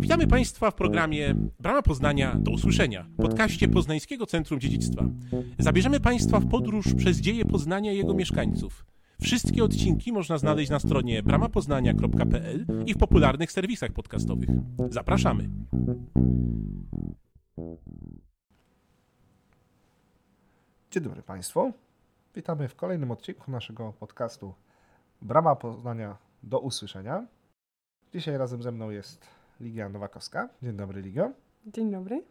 Witamy Państwa w programie Brama Poznania do usłyszenia, podcaście Poznańskiego Centrum Dziedzictwa. Zabierzemy Państwa w podróż przez dzieje Poznania i jego mieszkańców. Wszystkie odcinki można znaleźć na stronie bramapoznania.pl i w popularnych serwisach podcastowych. Zapraszamy. Dzień dobry Państwu. Witamy w kolejnym odcinku naszego podcastu Brama Poznania do usłyszenia. Dzisiaj razem ze mną jest Ligia Nowakowska. Dzień dobry, Ligio. Dzień dobry.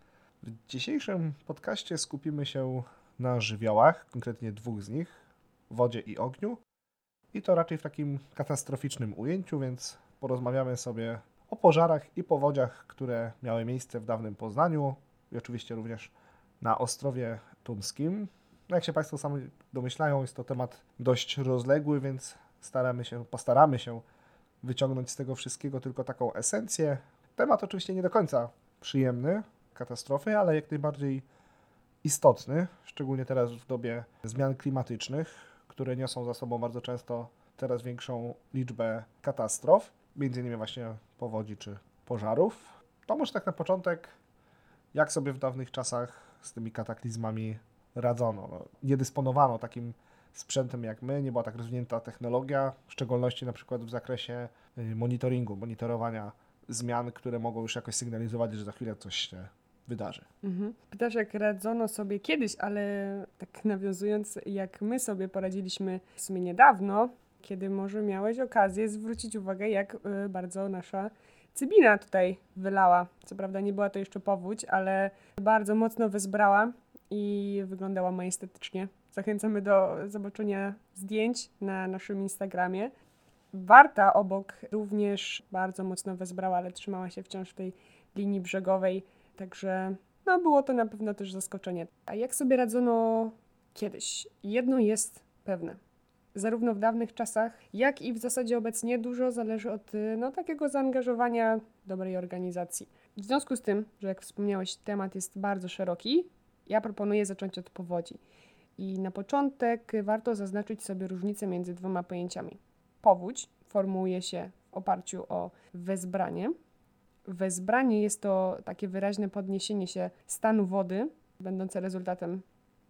W dzisiejszym podcaście skupimy się na żywiołach, konkretnie dwóch z nich, wodzie i ogniu. I to raczej w takim katastroficznym ujęciu, więc porozmawiamy sobie o pożarach i powodziach, które miały miejsce w dawnym Poznaniu i oczywiście również na Ostrowie Tumskim. No jak się Państwo sami domyślają, jest to temat dość rozległy, więc staramy się, postaramy się wyciągnąć z tego wszystkiego tylko taką esencję. Temat oczywiście nie do końca przyjemny, katastrofy, ale jak najbardziej istotny, szczególnie teraz w dobie zmian klimatycznych, które niosą za sobą bardzo często teraz większą liczbę katastrof, między innymi właśnie powodzi czy pożarów. To może tak na początek, jak sobie w dawnych czasach z tymi kataklizmami radzono. No, nie dysponowano takim sprzętem jak my, nie była tak rozwinięta technologia, w szczególności na przykład w zakresie y, monitoringu, monitorowania zmian, które mogą już jakoś sygnalizować, że za chwilę coś się wydarzy. Mhm. Pytasz, jak radzono sobie kiedyś, ale tak nawiązując, jak my sobie poradziliśmy w sumie niedawno, kiedy może miałeś okazję zwrócić uwagę, jak y, bardzo nasza Cybina tutaj wylała. Co prawda nie była to jeszcze powódź, ale bardzo mocno wezbrała i wyglądała majestatycznie. Zachęcamy do zobaczenia zdjęć na naszym Instagramie. Warta obok również bardzo mocno wezbrała, ale trzymała się wciąż w tej linii brzegowej, także no, było to na pewno też zaskoczenie. A jak sobie radzono kiedyś? Jedno jest pewne. Zarówno w dawnych czasach, jak i w zasadzie obecnie dużo zależy od no, takiego zaangażowania dobrej organizacji. W związku z tym, że jak wspomniałeś, temat jest bardzo szeroki, ja proponuję zacząć od powodzi. I na początek warto zaznaczyć sobie różnicę między dwoma pojęciami. Powódź formułuje się w oparciu o wezbranie. Wezbranie jest to takie wyraźne podniesienie się stanu wody, będące rezultatem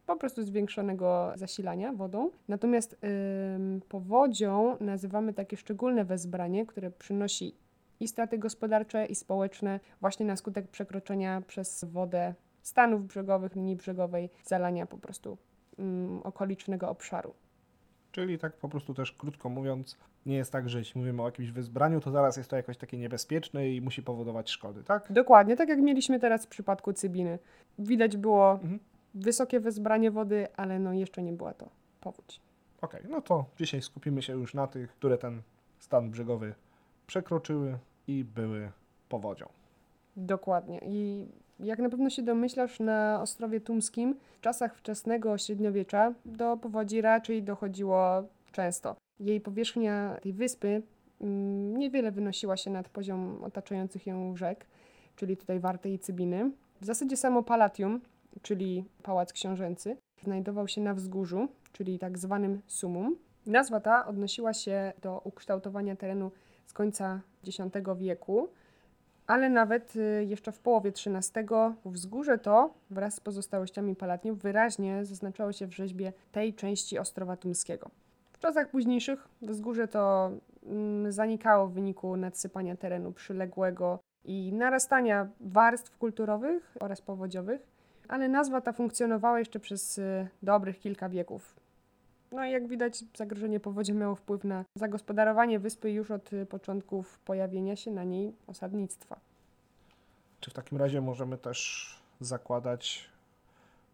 po prostu zwiększonego zasilania wodą. Natomiast yy, powodzią nazywamy takie szczególne wezbranie, które przynosi i straty gospodarcze, i społeczne, właśnie na skutek przekroczenia przez wodę stanów brzegowych, linii brzegowej, zalania po prostu mm, okolicznego obszaru. Czyli tak po prostu też krótko mówiąc, nie jest tak, że jeśli mówimy o jakimś wyzbraniu, to zaraz jest to jakoś takie niebezpieczne i musi powodować szkody, tak? Dokładnie, tak jak mieliśmy teraz w przypadku Cybiny. Widać było mhm. wysokie wezbranie wody, ale no jeszcze nie była to powódź. Okej, okay, no to dzisiaj skupimy się już na tych, które ten stan brzegowy przekroczyły i były powodzią. Dokładnie. I jak na pewno się domyślasz, na Ostrowie Tumskim w czasach wczesnego średniowiecza do powodzi raczej dochodziło często. Jej powierzchnia tej wyspy mm, niewiele wynosiła się nad poziom otaczających ją rzek, czyli tutaj Warty i Cybiny. W zasadzie samo Palatium, czyli Pałac Książęcy, znajdował się na wzgórzu, czyli tak zwanym sumum. Nazwa ta odnosiła się do ukształtowania terenu z końca X wieku, ale nawet y, jeszcze w połowie XIII wzgórze to wraz z pozostałościami Palatium wyraźnie zaznaczało się w rzeźbie tej części Ostrowa Tumskiego. W czasach późniejszych wzgórze to mm, zanikało w wyniku nadsypania terenu przyległego i narastania warstw kulturowych oraz powodziowych, ale nazwa ta funkcjonowała jeszcze przez y, dobrych kilka wieków. No i jak widać, zagrożenie powodzie miało wpływ na zagospodarowanie wyspy już od y, początków pojawienia się na niej osadnictwa. Czy w takim razie możemy też zakładać,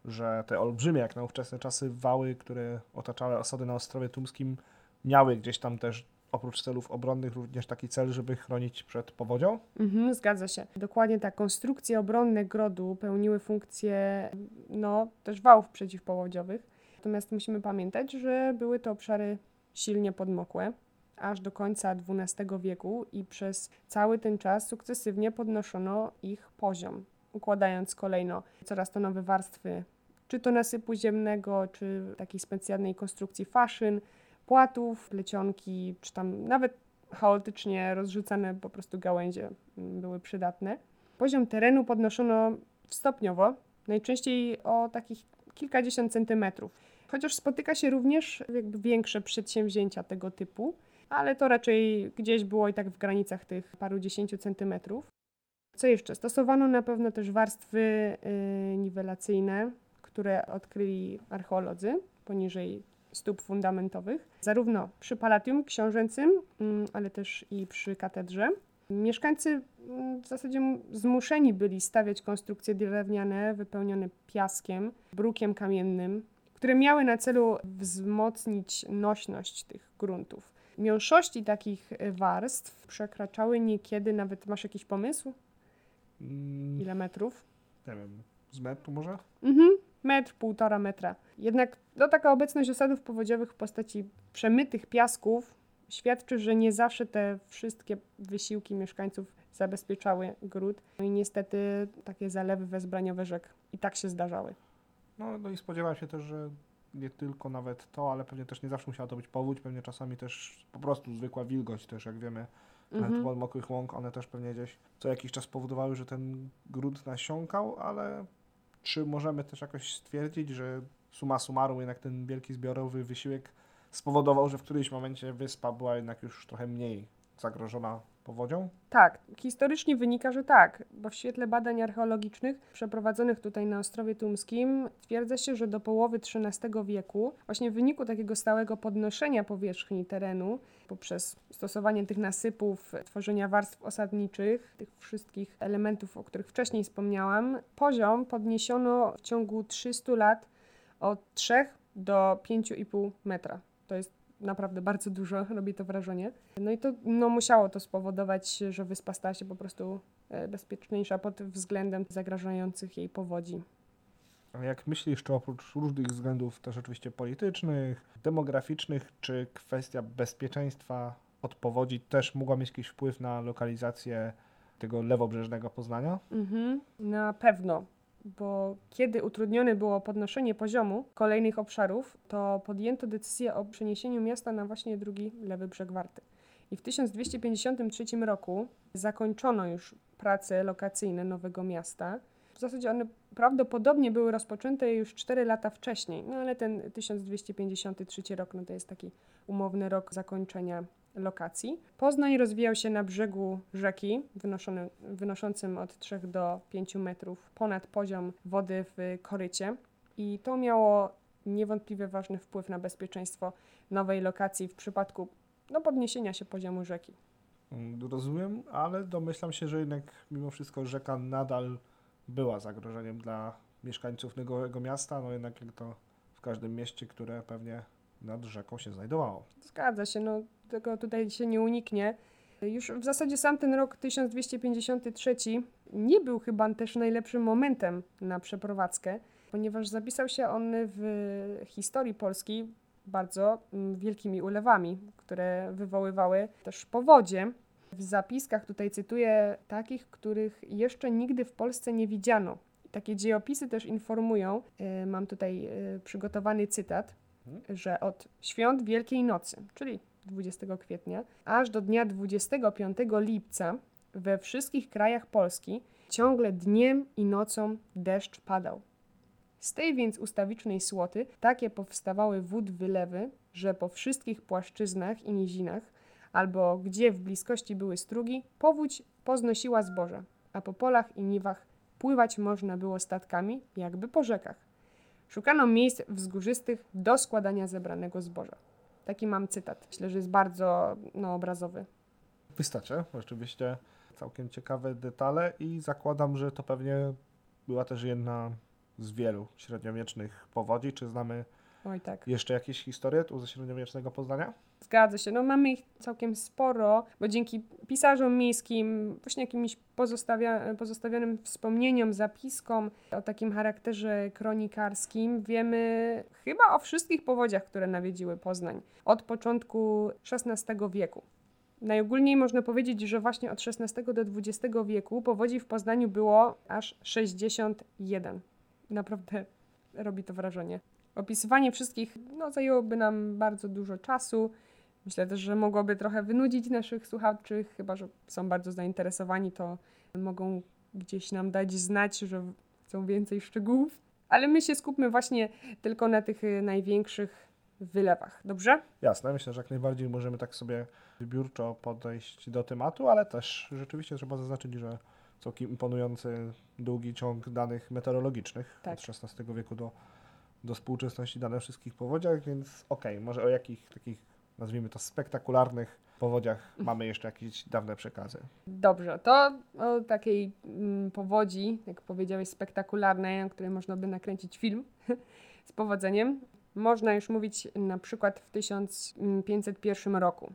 że te olbrzymie, jak na ówczesne czasy, wały, które otaczały osady na Ostrowie Tumskim, miały gdzieś tam też oprócz celów obronnych również taki cel, żeby chronić przed powodzią? Mhm, zgadza się. Dokładnie tak. Konstrukcje obronne grodu pełniły funkcję no, też wałów przeciwpowodziowych. Natomiast musimy pamiętać, że były to obszary silnie podmokłe, aż do końca XII wieku i przez cały ten czas sukcesywnie podnoszono ich poziom, układając kolejno coraz to nowe warstwy, czy to nasypu ziemnego, czy takiej specjalnej konstrukcji faszyn, płatów, plecionki, czy tam nawet chaotycznie rozrzucane po prostu gałęzie mm, były przydatne. Poziom terenu podnoszono stopniowo, najczęściej o takich kilkadziesiąt centymetrów. Chociaż spotyka się również jakby większe przedsięwzięcia tego typu, ale to raczej gdzieś było i tak w granicach tych paru dziesięciu centymetrów. Co jeszcze? Stosowano na pewno też warstwy yy, niwelacyjne, które odkryli archeolodzy poniżej stóp fundamentowych, zarówno przy Palatium Książęcym, mm, ale też i przy katedrze. Mieszkańcy mm, w zasadzie zmuszeni byli stawiać konstrukcje drewniane wypełnione piaskiem, brukiem kamiennym, które miały na celu wzmocnić nośność tych gruntów. Miąższości takich warstw przekraczały niekiedy, nawet masz jakiś pomysł? Mm, Ile metrów? nie wiem, z metru może? Mhm, metr, półtora metra. Jednak no, taka obecność osadów powodziowych w postaci przemytych piasków świadczy, że nie zawsze te wszystkie wysiłki mieszkańców zabezpieczały gród. No i niestety takie zalewy wezbraniowe rzek i tak się zdarzały. No, no i spodziewam się też, że nie tylko nawet to, ale pewnie też nie zawsze musiała to być powódź, pewnie czasami też po prostu zwykła wilgoć też, jak wiemy, nawet Mhm. od mokrych łąk, one też pewnie gdzieś co jakiś czas powodowały, że ten grunt nasiąkał, ale czy możemy też jakoś stwierdzić, że suma summarum jednak ten wielki zbiorowy wysiłek spowodował, że w którymś momencie wyspa była jednak już trochę mniej zagrożona powodzią? Tak, historycznie wynika, że tak, bo w świetle badań archeologicznych przeprowadzonych tutaj na Ostrowie Tumskim twierdza się, że do połowy XIII wieku, właśnie w wyniku takiego stałego podnoszenia powierzchni terenu poprzez stosowanie tych nasypów, tworzenia warstw osadniczych, tych wszystkich elementów, o których wcześniej wspomniałam, poziom podniesiono w ciągu 300 lat od 3 do 5,5 metra. To jest naprawdę bardzo dużo, robi to wrażenie. No i to no, musiało to spowodować, że wyspa stała się po prostu e, bezpieczniejsza pod względem zagrażających jej powodzi. A jak myślisz, czy oprócz różnych względów też oczywiście politycznych, demograficznych, czy kwestia bezpieczeństwa od powodzi też mogła mieć jakiś wpływ na lokalizację tego lewobrzeżnego Poznania? Mhm, na pewno, bo kiedy utrudnione było podnoszenie poziomu kolejnych obszarów, to podjęto decyzję o przeniesieniu miasta na właśnie drugi lewy brzeg Warty. I w 1253 roku zakończono już prace lokacyjne nowego miasta. W zasadzie one prawdopodobnie były rozpoczęte już 4 lata wcześniej, no ale ten 1253 rok no to jest taki umowny rok zakończenia lokacji. Poznań rozwijał się na brzegu rzeki, wynoszony, wynoszącym od 3 do 5 metrów ponad poziom wody w korycie. I to miało niewątpliwie ważny wpływ na bezpieczeństwo nowej lokacji w przypadku no, podniesienia się poziomu rzeki. Rozumiem, ale domyślam się, że jednak mimo wszystko rzeka nadal była zagrożeniem dla mieszkańców nowego miasta, no jednak jak to w każdym mieście, które pewnie nad rzeką się znajdowało. Zgadza się, no tego tutaj się nie uniknie. Już w zasadzie sam ten rok 1253 nie był chyba też najlepszym momentem na przeprowadzkę, ponieważ zapisał się on w historii Polski bardzo mm, wielkimi ulewami, które wywoływały też powodzie. W zapiskach tutaj cytuję takich, których jeszcze nigdy w Polsce nie widziano. Takie dziejopisy też informują, e, mam tutaj e, przygotowany cytat, że od świąt Wielkiej Nocy, czyli 20 kwietnia, aż do dnia 25 lipca we wszystkich krajach Polski ciągle dniem i nocą deszcz padał. Z tej więc ustawicznej słoty takie powstawały wód wylewy, że po wszystkich płaszczyznach i nizinach, albo gdzie w bliskości były strugi, powódź poznosiła zboże, a po polach i niwach pływać można było statkami, jakby po rzekach. Szukano miejsc wzgórzystych do składania zebranego zboża. Taki mam cytat. Myślę, że jest bardzo no, obrazowy. Wystarczy, rzeczywiście całkiem ciekawe detale i zakładam, że to pewnie była też jedna z wielu średniowiecznych powodzi. Czy znamy Oj tak. jeszcze jakieś historie tu ze średniowiecznego Poznania? Zgadza się. No mamy ich całkiem sporo, bo dzięki pisarzom miejskim, właśnie jakimś pozostawia, pozostawionym wspomnieniom, zapiskom o takim charakterze kronikarskim wiemy chyba o wszystkich powodziach, które nawiedziły Poznań od początku XVI wieku. Najogólniej można powiedzieć, że właśnie od XVI do XX wieku powodzi w Poznaniu było aż 61. Naprawdę robi to wrażenie. Opisywanie wszystkich no, zajęłoby nam bardzo dużo czasu, Myślę też, że mogłoby trochę wynudzić naszych słuchaczy, chyba że są bardzo zainteresowani, to mogą gdzieś nam dać znać, że chcą więcej szczegółów. Ale my się skupmy właśnie tylko na tych y, największych wylewach, dobrze? Jasne, myślę, że jak najbardziej możemy tak sobie wybiórczo podejść do tematu, ale też rzeczywiście trzeba zaznaczyć, że całkiem imponujący długi ciąg danych meteorologicznych Tak. od XVI wieku do, do współczesności dane wszystkich powodziach, więc okej, może o jakich takich, nazwijmy to, spektakularnych powodziach mamy jeszcze jakieś dawne przekazy. Dobrze, to o takiej mm, powodzi, jak powiedziałeś, spektakularnej, o której można by nakręcić film z powodzeniem, można już mówić na przykład w 1501 roku.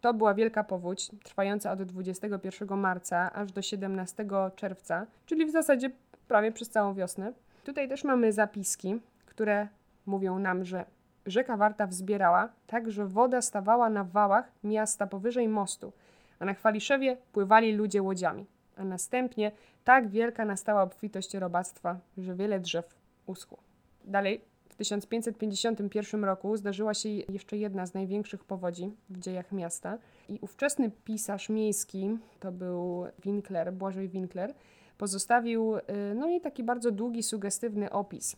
To była wielka powódź, trwająca od 21 marca aż do 17 czerwca, czyli w zasadzie prawie przez całą wiosnę. Tutaj też mamy zapiski, które mówią nam, że rzeka Warta wzbierała, tak że woda stawała na wałach miasta powyżej mostu, a na Chwaliszewie pływali ludzie łodziami. A następnie tak wielka nastała obfitość robactwa, że wiele drzew uschło. Dalej, w 1551 roku zdarzyła się jeszcze jedna z największych powodzi w dziejach miasta i ówczesny pisarz miejski, to był Winkler, Błażej Winkler, pozostawił y, no i taki bardzo długi, sugestywny opis.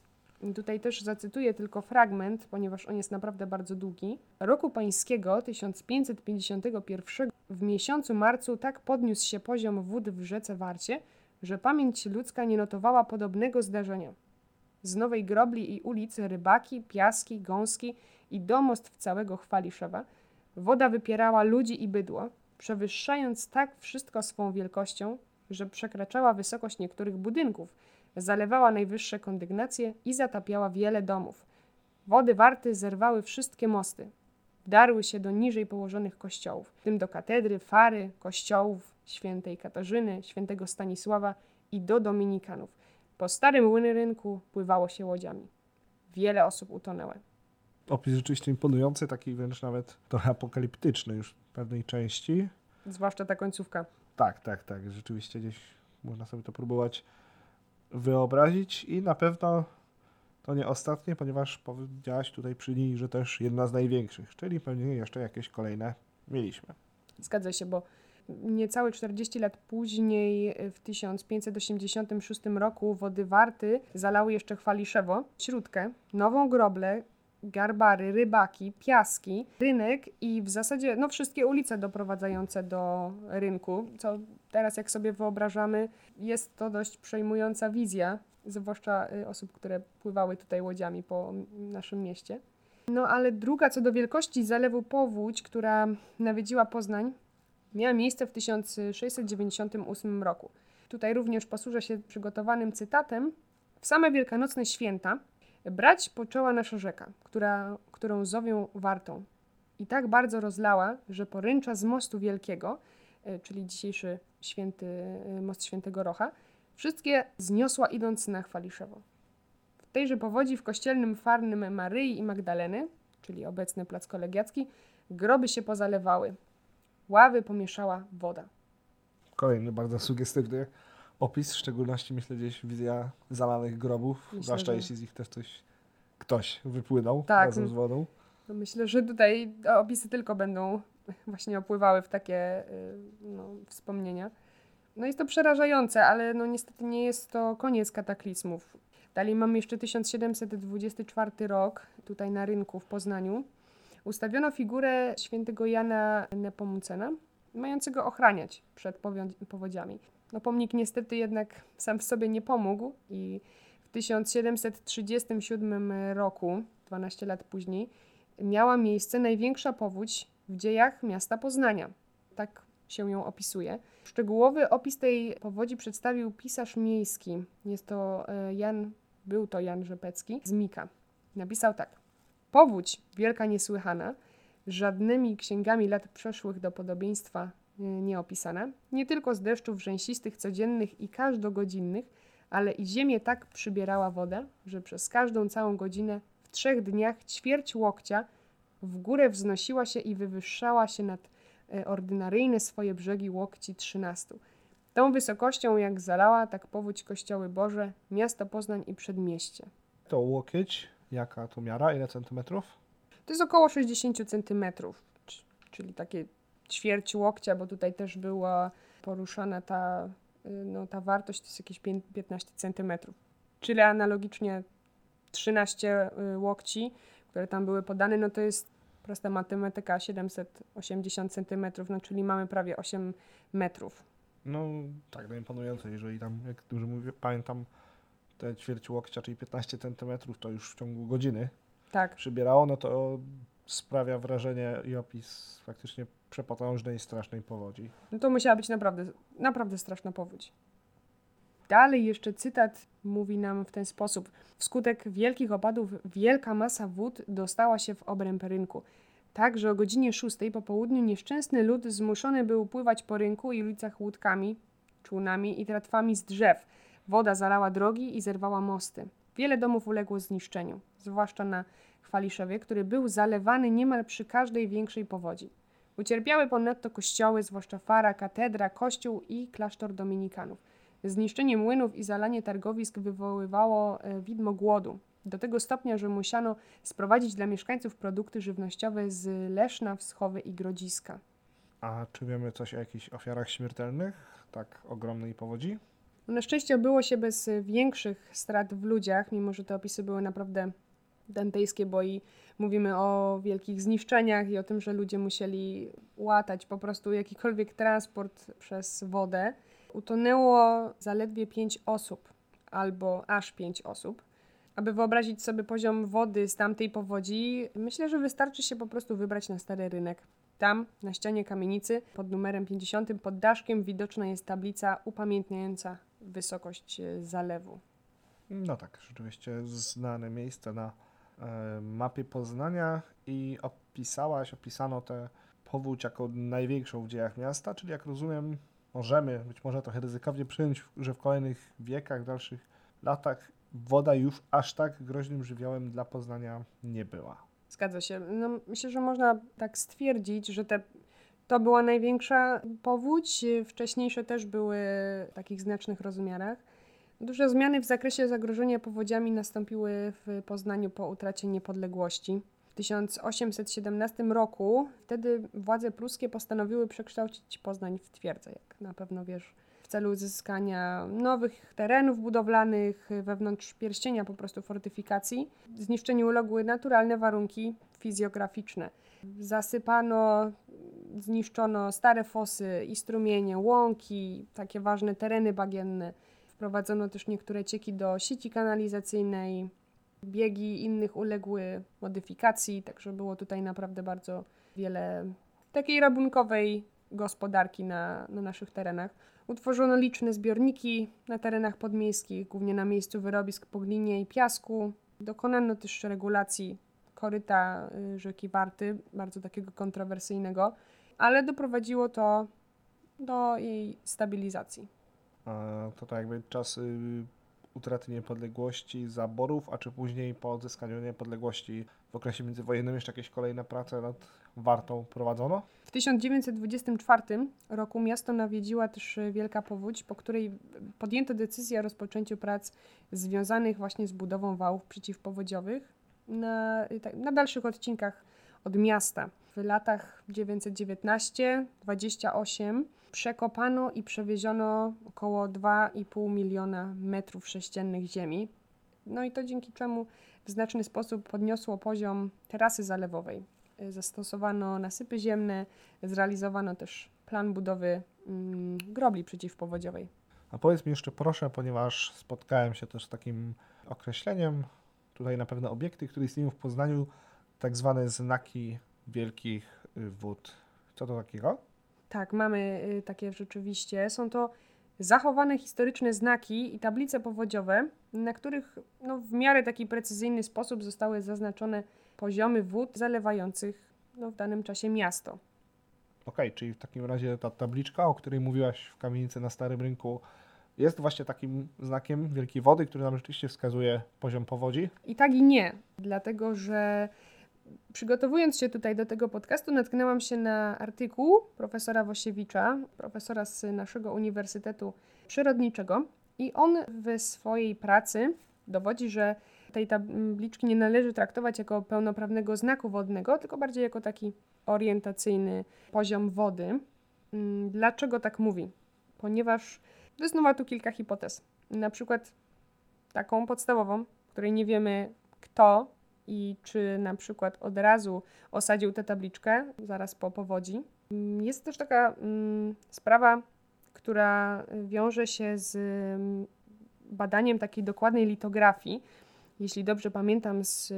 Tutaj też zacytuję tylko fragment, ponieważ on jest naprawdę bardzo długi. Roku pańskiego 1551 w miesiącu marcu tak podniósł się poziom wód w rzece Warcie, że pamięć ludzka nie notowała podobnego zdarzenia. Z Nowej Grobli i ulic Rybaki, Piaski, Gąski i domostw całego Chwaliszewa woda wypierała ludzi i bydło, przewyższając tak wszystko swą wielkością, że przekraczała wysokość niektórych budynków, zalewała najwyższe kondygnacje i zatapiała wiele domów. Wody warty zerwały wszystkie mosty, wdarły się do niżej położonych kościołów, w tym do katedry, fary, kościołów świętej Katarzyny, świętego Stanisława i do dominikanów. Po starym łyny rynku pływało się łodziami. Wiele osób utonęło. Opis rzeczywiście imponujący, taki wręcz nawet trochę apokaliptyczny już w pewnej części. Zwłaszcza ta końcówka. Tak, tak, tak. Rzeczywiście gdzieś można sobie to próbować wyobrazić i na pewno to nie ostatnie, ponieważ powiedziałaś tutaj przy niej, że też jedna z największych, czyli pewnie jeszcze jakieś kolejne mieliśmy. Zgadza się, bo niecałe 40 lat później, w 1586 roku, wody Warty zalały jeszcze Chwaliszewo, Śródkę, Nową Groblę, Garbary, Rybaki, Piaski, Rynek i w zasadzie no, wszystkie ulice doprowadzające do rynku, co teraz jak sobie wyobrażamy, jest to dość przejmująca wizja, zwłaszcza y, osób, które pływały tutaj łodziami po naszym mieście. No ale druga co do wielkości zalewu powódź, która nawiedziła Poznań, miała miejsce w 1698 roku. Tutaj również posłużę się przygotowanym cytatem. W same wielkanocne święta brać poczęła nasza rzeka, która, którą zowią Wartą. I tak bardzo rozlała, że poręcza z mostu wielkiego, e, czyli dzisiejszy święty, e, most świętego Rocha, wszystkie zniosła idąc na Chwaliszewo. W tejże powodzi w kościelnym farnym Maryi i Magdaleny, czyli obecny plac kolegiacki, groby się pozalewały. Ławy pomieszała woda. Kolejny bardzo sugestywny opis, w szczególności myślę gdzieś wizja zalanych grobów, Myślę, zwłaszcza że- jeśli z nich też coś, ktoś wypłynął Tak. razem z wodą. No myślę, że tutaj opisy tylko będą właśnie opływały w takie y, no, wspomnienia. No jest to przerażające, ale no niestety nie jest to koniec kataklizmów. Dalej mamy jeszcze 1724 rok, tutaj na rynku w Poznaniu. Ustawiono figurę świętego Jana Nepomucena, mającego ochraniać przed powo- powodziami. No pomnik niestety jednak sam w sobie nie pomógł i w 1737 roku, 12 lat później, miała miejsce największa powódź w dziejach miasta Poznania. Tak się ją opisuje. Szczegółowy opis tej powodzi przedstawił pisarz miejski. Jest to e, Jan, był to Jan Rzepecki z Mika. Napisał tak. Powódź wielka niesłychana, żadnymi księgami lat przeszłych do podobieństwa nieopisana, nie tylko z deszczów rzęsistych codziennych i każdogodzinnych, ale i ziemię tak przybierała woda, że przez każdą całą godzinę w trzech dniach ćwierć łokcia w górę wznosiła się i wywyższała się nad e, ordynaryjne swoje brzegi łokci trzynastu. Tą wysokością jak zalała, tak powódź kościoły Boże, miasto Poznań i przedmieście. To łokieć, jaka to miara, ile centymetrów? To jest około 60 centymetrów, czy czyli takie ćwierć łokcia, bo tutaj też była poruszana ta, y, no, ta wartość, to jest jakieś 15 cm. Czyli analogicznie 13 y, łokci, które tam były podane, no to jest prosta matematyka 780 cm, no czyli mamy prawie 8 metrów. No tak, no imponujące, jeżeli tam, jak dużo mówię, pamiętam te ćwierć łokcia, czyli 15 cm, to już w ciągu godziny tak. przybierało, no to sprawia wrażenie i opis faktycznie przepotężnej, strasznej powodzi. No to musiała być naprawdę, naprawdę straszna powódź. Dalej jeszcze cytat mówi nam w ten sposób. Wskutek wielkich opadów wielka masa wód dostała się w obręb rynku. Tak, że o godzinie 6 po południu nieszczęsny lud zmuszony był pływać po rynku i ulicach łódkami, czółnami i tratwami z drzew. Woda zalała drogi i zerwała mosty. Wiele domów uległo zniszczeniu, zwłaszcza na Chwaliszewie, który był zalewany niemal przy każdej większej powodzi. Ucierpiały ponadto kościoły, zwłaszcza Fara, katedra, kościół i klasztor dominikanów. Zniszczenie młynów i zalanie targowisk wywoływało e, widmo głodu. Do tego stopnia, że musiano sprowadzić dla mieszkańców produkty żywnościowe z Leszna, Wschowy i Grodziska. A czy wiemy coś o jakichś ofiarach śmiertelnych tak ogromnej powodzi? Na szczęście obyło się bez większych strat w ludziach, mimo że te opisy były naprawdę dantejskie, bo i mówimy o wielkich zniszczeniach i o tym, że ludzie musieli łatać po prostu jakikolwiek transport przez wodę. Utonęło zaledwie 5 osób, albo aż 5 osób. Aby wyobrazić sobie poziom wody z tamtej powodzi, myślę, że wystarczy się po prostu wybrać na stary rynek. Tam, na ścianie kamienicy, pod numerem 50, pod daszkiem widoczna jest tablica upamiętniająca wysokość e, zalewu. No tak, rzeczywiście znane miejsce na mapie Poznania i opisałaś, opisano tę powódź jako największą w dziejach miasta, czyli jak rozumiem, możemy, być może trochę ryzykownie przyjąć, że w kolejnych wiekach, dalszych latach woda już aż tak groźnym żywiołem dla Poznania nie była. Zgadza się. No, myślę, że można tak stwierdzić, że te, to była największa powódź. Wcześniejsze też były w takich znacznych rozmiarach. Duże zmiany w zakresie zagrożenia powodziami nastąpiły w Poznaniu po utracie niepodległości. W 1817 roku wtedy władze pruskie postanowiły przekształcić Poznań w twierdzę, jak na pewno wiesz w celu uzyskania nowych terenów budowlanych wewnątrz pierścienia po prostu fortyfikacji. Zniszczeniu uległy naturalne warunki fizjograficzne. Zasypano, zniszczono stare fosy i strumienie, łąki, takie ważne tereny bagienne. Wprowadzono też niektóre cieki do sieci kanalizacyjnej. Biegi innych uległy modyfikacji, także było tutaj naprawdę bardzo wiele takiej rabunkowej gospodarki na, na naszych terenach. Utworzono liczne zbiorniki na terenach podmiejskich, głównie na miejscu wyrobisk po glinie i piasku. Dokonano też regulacji koryta y, rzeki Warty, bardzo takiego kontrowersyjnego, ale doprowadziło to do jej stabilizacji. To tak jakby czasy utraty niepodległości, zaborów, a czy później po odzyskaniu niepodległości w okresie międzywojennym jeszcze jakieś kolejne prace nad Wartą prowadzono? W 1924 roku miasto nawiedziła też wielka powódź, po której podjęto decyzję o rozpoczęciu prac związanych właśnie z budową wałów przeciwpowodziowych na, tak, na dalszych odcinkach od miasta. W latach 1919-28 przekopano i przewieziono około 2,5 miliona metrów sześciennych ziemi. No i to dzięki czemu w znaczny sposób podniosło poziom terasy zalewowej. Zastosowano nasypy ziemne, zrealizowano też plan budowy mm, grobli przeciwpowodziowej. A powiedz mi jeszcze proszę, ponieważ spotkałem się też z takim określeniem, tutaj na pewne obiekty, które istnieją w Poznaniu, tak zwane znaki wielkich wód. Co to takiego? Tak, mamy y, takie rzeczywiście. Są to zachowane historyczne znaki i tablice powodziowe, na których no, w miarę taki precyzyjny sposób zostały zaznaczone poziomy wód zalewających no, w danym czasie miasto. Okej, okay, czyli w takim razie ta tabliczka, o której mówiłaś w kamienicy na Starym Rynku, jest właśnie takim znakiem wielkiej wody, który nam rzeczywiście wskazuje poziom powodzi? I tak i nie, dlatego że przygotowując się tutaj do tego podcastu, natknęłam się na artykuł profesora Wosiewicza, profesora z naszego Uniwersytetu Przyrodniczego, i on w swojej pracy dowodzi, że tej tabliczki nie należy traktować jako pełnoprawnego znaku wodnego, tylko bardziej jako taki orientacyjny poziom wody. Mm, dlaczego tak mówi? Ponieważ wysnuwa tu kilka hipotez. Na przykład taką podstawową, której nie wiemy kto i czy na przykład od razu osadził tę tabliczkę zaraz po powodzi. Mm, jest też taka mm, sprawa, która wiąże się z mm, badaniem takiej dokładnej litografii. Jeśli dobrze pamiętam, z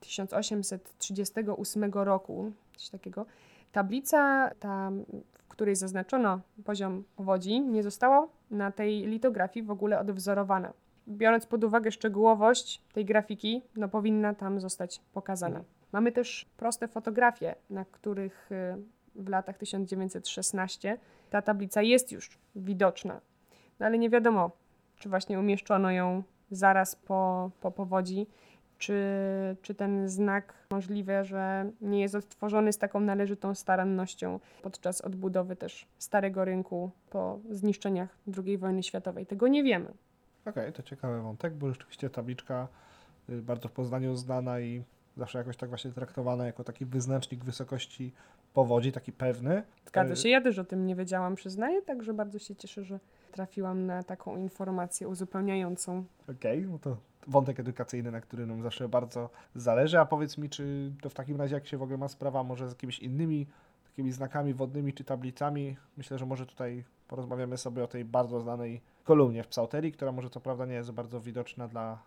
1838 roku, coś takiego, tablica, ta, w której zaznaczono poziom powodzi, nie została na tej litografii w ogóle odwzorowana biorąc pod uwagę szczegółowość tej grafiki, no powinna tam zostać pokazana. Mhm. Mamy też proste fotografie, na których y, w latach 1916 ta tablica jest już widoczna. No ale nie wiadomo, czy właśnie umieszczono ją zaraz po, po powodzi, czy, czy ten znak możliwe, że nie jest odtworzony z taką należytą starannością podczas odbudowy też Starego Rynku po zniszczeniach II wojny światowej. Tego nie wiemy. Okej, okay, to ciekawy wątek, bo rzeczywiście tabliczka y, bardzo w Poznaniu znana i zawsze jakoś tak właśnie traktowana jako taki wyznacznik wysokości powodzi, taki pewny. Zgadza y, się, ja też o tym nie wiedziałam, przyznaję, także bardzo się cieszę, że trafiłam na taką informację uzupełniającą. Okej, okay, no to wątek edukacyjny, na który nam zawsze bardzo zależy, a powiedz mi, czy to w takim razie jak się w ogóle ma sprawa może z jakimiś innymi takimi znakami wodnymi czy tablicami. Myślę, że może tutaj porozmawiamy sobie o tej bardzo znanej kolumnie w Psauterii, która może co prawda nie jest bardzo widoczna dla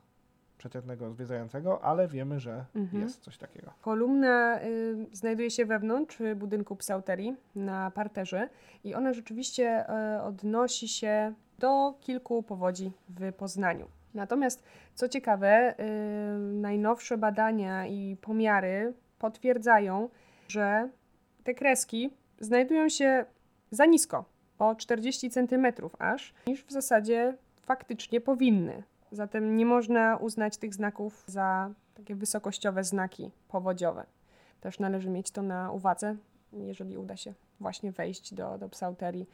przeciętnego zwiedzającego, ale wiemy, że mhm. jest coś takiego. Kolumna y, znajduje się wewnątrz budynku Psauterii na parterze i ona rzeczywiście y, odnosi się do kilku powodzi w Poznaniu. Natomiast co ciekawe, y, najnowsze badania i pomiary potwierdzają, że te kreski znajdują się za nisko, o 40 cm aż, niż w zasadzie faktycznie powinny. Zatem nie można uznać tych znaków za takie wysokościowe znaki powodziowe. Też należy mieć to na uwadze, jeżeli uda się właśnie wejść do, do psauterii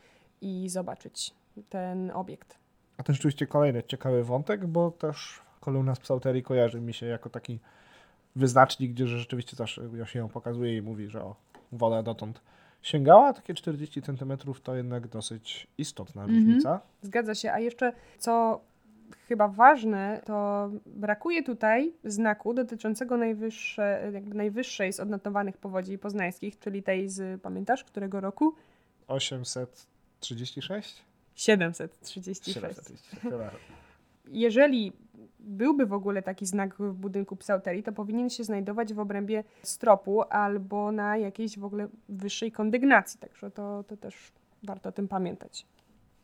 i zobaczyć ten obiekt. A to rzeczywiście kolejny ciekawy wątek, bo też kolumna z psauterii kojarzy mi się jako taki wyznacznik, gdzie rzeczywiście zawsze się ją pokazuje i mówi, że o, woda dotąd sięgała. Takie 40 cm to jednak dosyć istotna mhm. różnica. Zgadza się. A jeszcze co chyba ważne, to brakuje tutaj znaku dotyczącego najwyższe, jakby najwyższej z odnotowanych powodzi poznańskich, czyli tej z, pamiętasz, którego roku? 836? 736. 736. Jeżeli byłby w ogóle taki znak w budynku psauterii, to powinien się znajdować w obrębie stropu albo na jakiejś w ogóle wyższej kondygnacji. Także to, to też warto o tym pamiętać.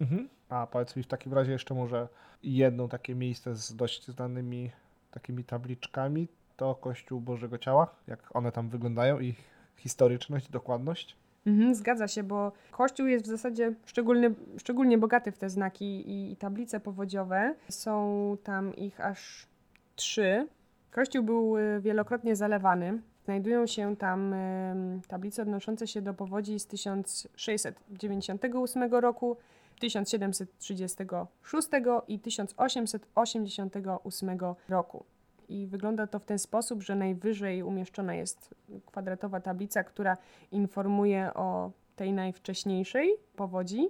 Mhm. A powiedz mi w takim razie jeszcze może jedno takie miejsce z dość znanymi takimi tabliczkami to Kościół Bożego Ciała, jak one tam wyglądają, ich historyczność, dokładność? Mhm, zgadza się, bo Kościół jest w zasadzie szczególny, szczególnie bogaty w te znaki i, i tablice powodziowe. Są tam ich aż trzy. Kościół był y, wielokrotnie zalewany. Znajdują się tam y, tablice odnoszące się do powodzi z 1698 roku, 1736 i 1888 roku i wygląda to w ten sposób, że najwyżej umieszczona jest kwadratowa tablica, która informuje o tej najwcześniejszej powodzi.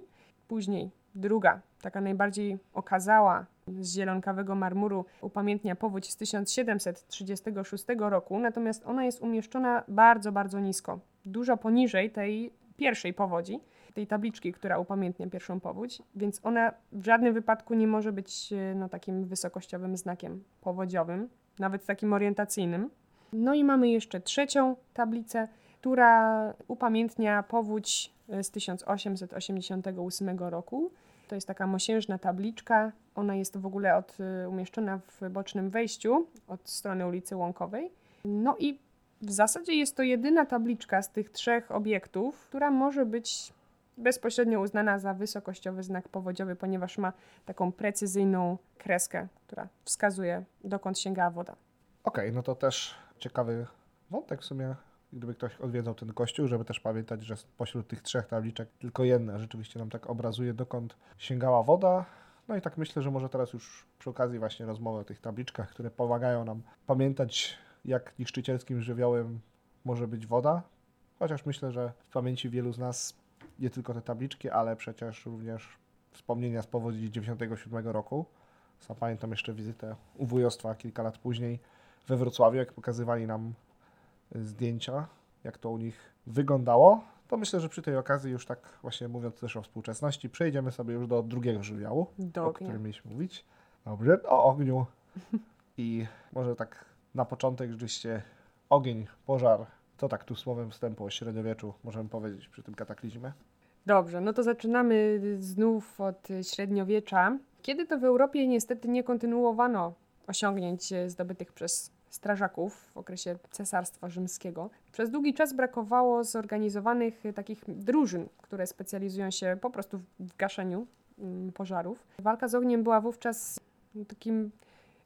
Później druga, taka najbardziej okazała z zielonkawego marmuru upamiętnia powódź z 1736 roku, natomiast ona jest umieszczona bardzo, bardzo nisko, dużo poniżej tej pierwszej powodzi, tej tabliczki, która upamiętnia pierwszą powódź, więc ona w żadnym wypadku nie może być no, takim wysokościowym znakiem powodziowym nawet takim orientacyjnym. No i mamy jeszcze trzecią tablicę, która upamiętnia powódź e, z 1888 roku. To jest taka mosiężna tabliczka. Ona jest w ogóle od, e, umieszczona w bocznym wejściu od strony ulicy Łąkowej. No i w zasadzie jest to jedyna tabliczka z tych trzech obiektów, która może być bezpośrednio uznana za wysokościowy znak powodziowy, ponieważ ma taką precyzyjną kreskę, która wskazuje, dokąd sięgała woda. Okej, okay, no to też ciekawy wątek w sumie, gdyby ktoś odwiedzał ten kościół, żeby też pamiętać, że pośród tych trzech tabliczek tylko jedna rzeczywiście nam tak obrazuje, dokąd sięgała woda. No i tak myślę, że może teraz już przy okazji właśnie rozmowy o tych tabliczkach, które pomagają nam pamiętać, jak niszczycielskim żywiołem może być woda. Chociaż myślę, że w pamięci wielu z nas nie tylko te tabliczki, ale przecież również wspomnienia z powodzi 97 roku. Sam pamiętam jeszcze wizytę u wujostwa kilka lat później we Wrocławiu, jak pokazywali nam zdjęcia, jak to u nich wyglądało. To myślę, że przy tej okazji już tak właśnie mówiąc też o współczesności, przejdziemy sobie już do drugiego żywiołu, Do o którym mieliśmy mówić. Dobrze, o ogniu. I może tak na początek rzeczywiście ogień, pożar, to tak tu słowem wstępu o średniowieczu możemy powiedzieć przy tym kataklizmie. Dobrze, no to zaczynamy znów od średniowiecza, kiedy to w Europie niestety nie kontynuowano osiągnięć zdobytych przez strażaków w okresie Cesarstwa Rzymskiego. Przez długi czas brakowało zorganizowanych takich drużyn, które specjalizują się po prostu w- gaszeniu mm, pożarów. Walka z ogniem była wówczas takim,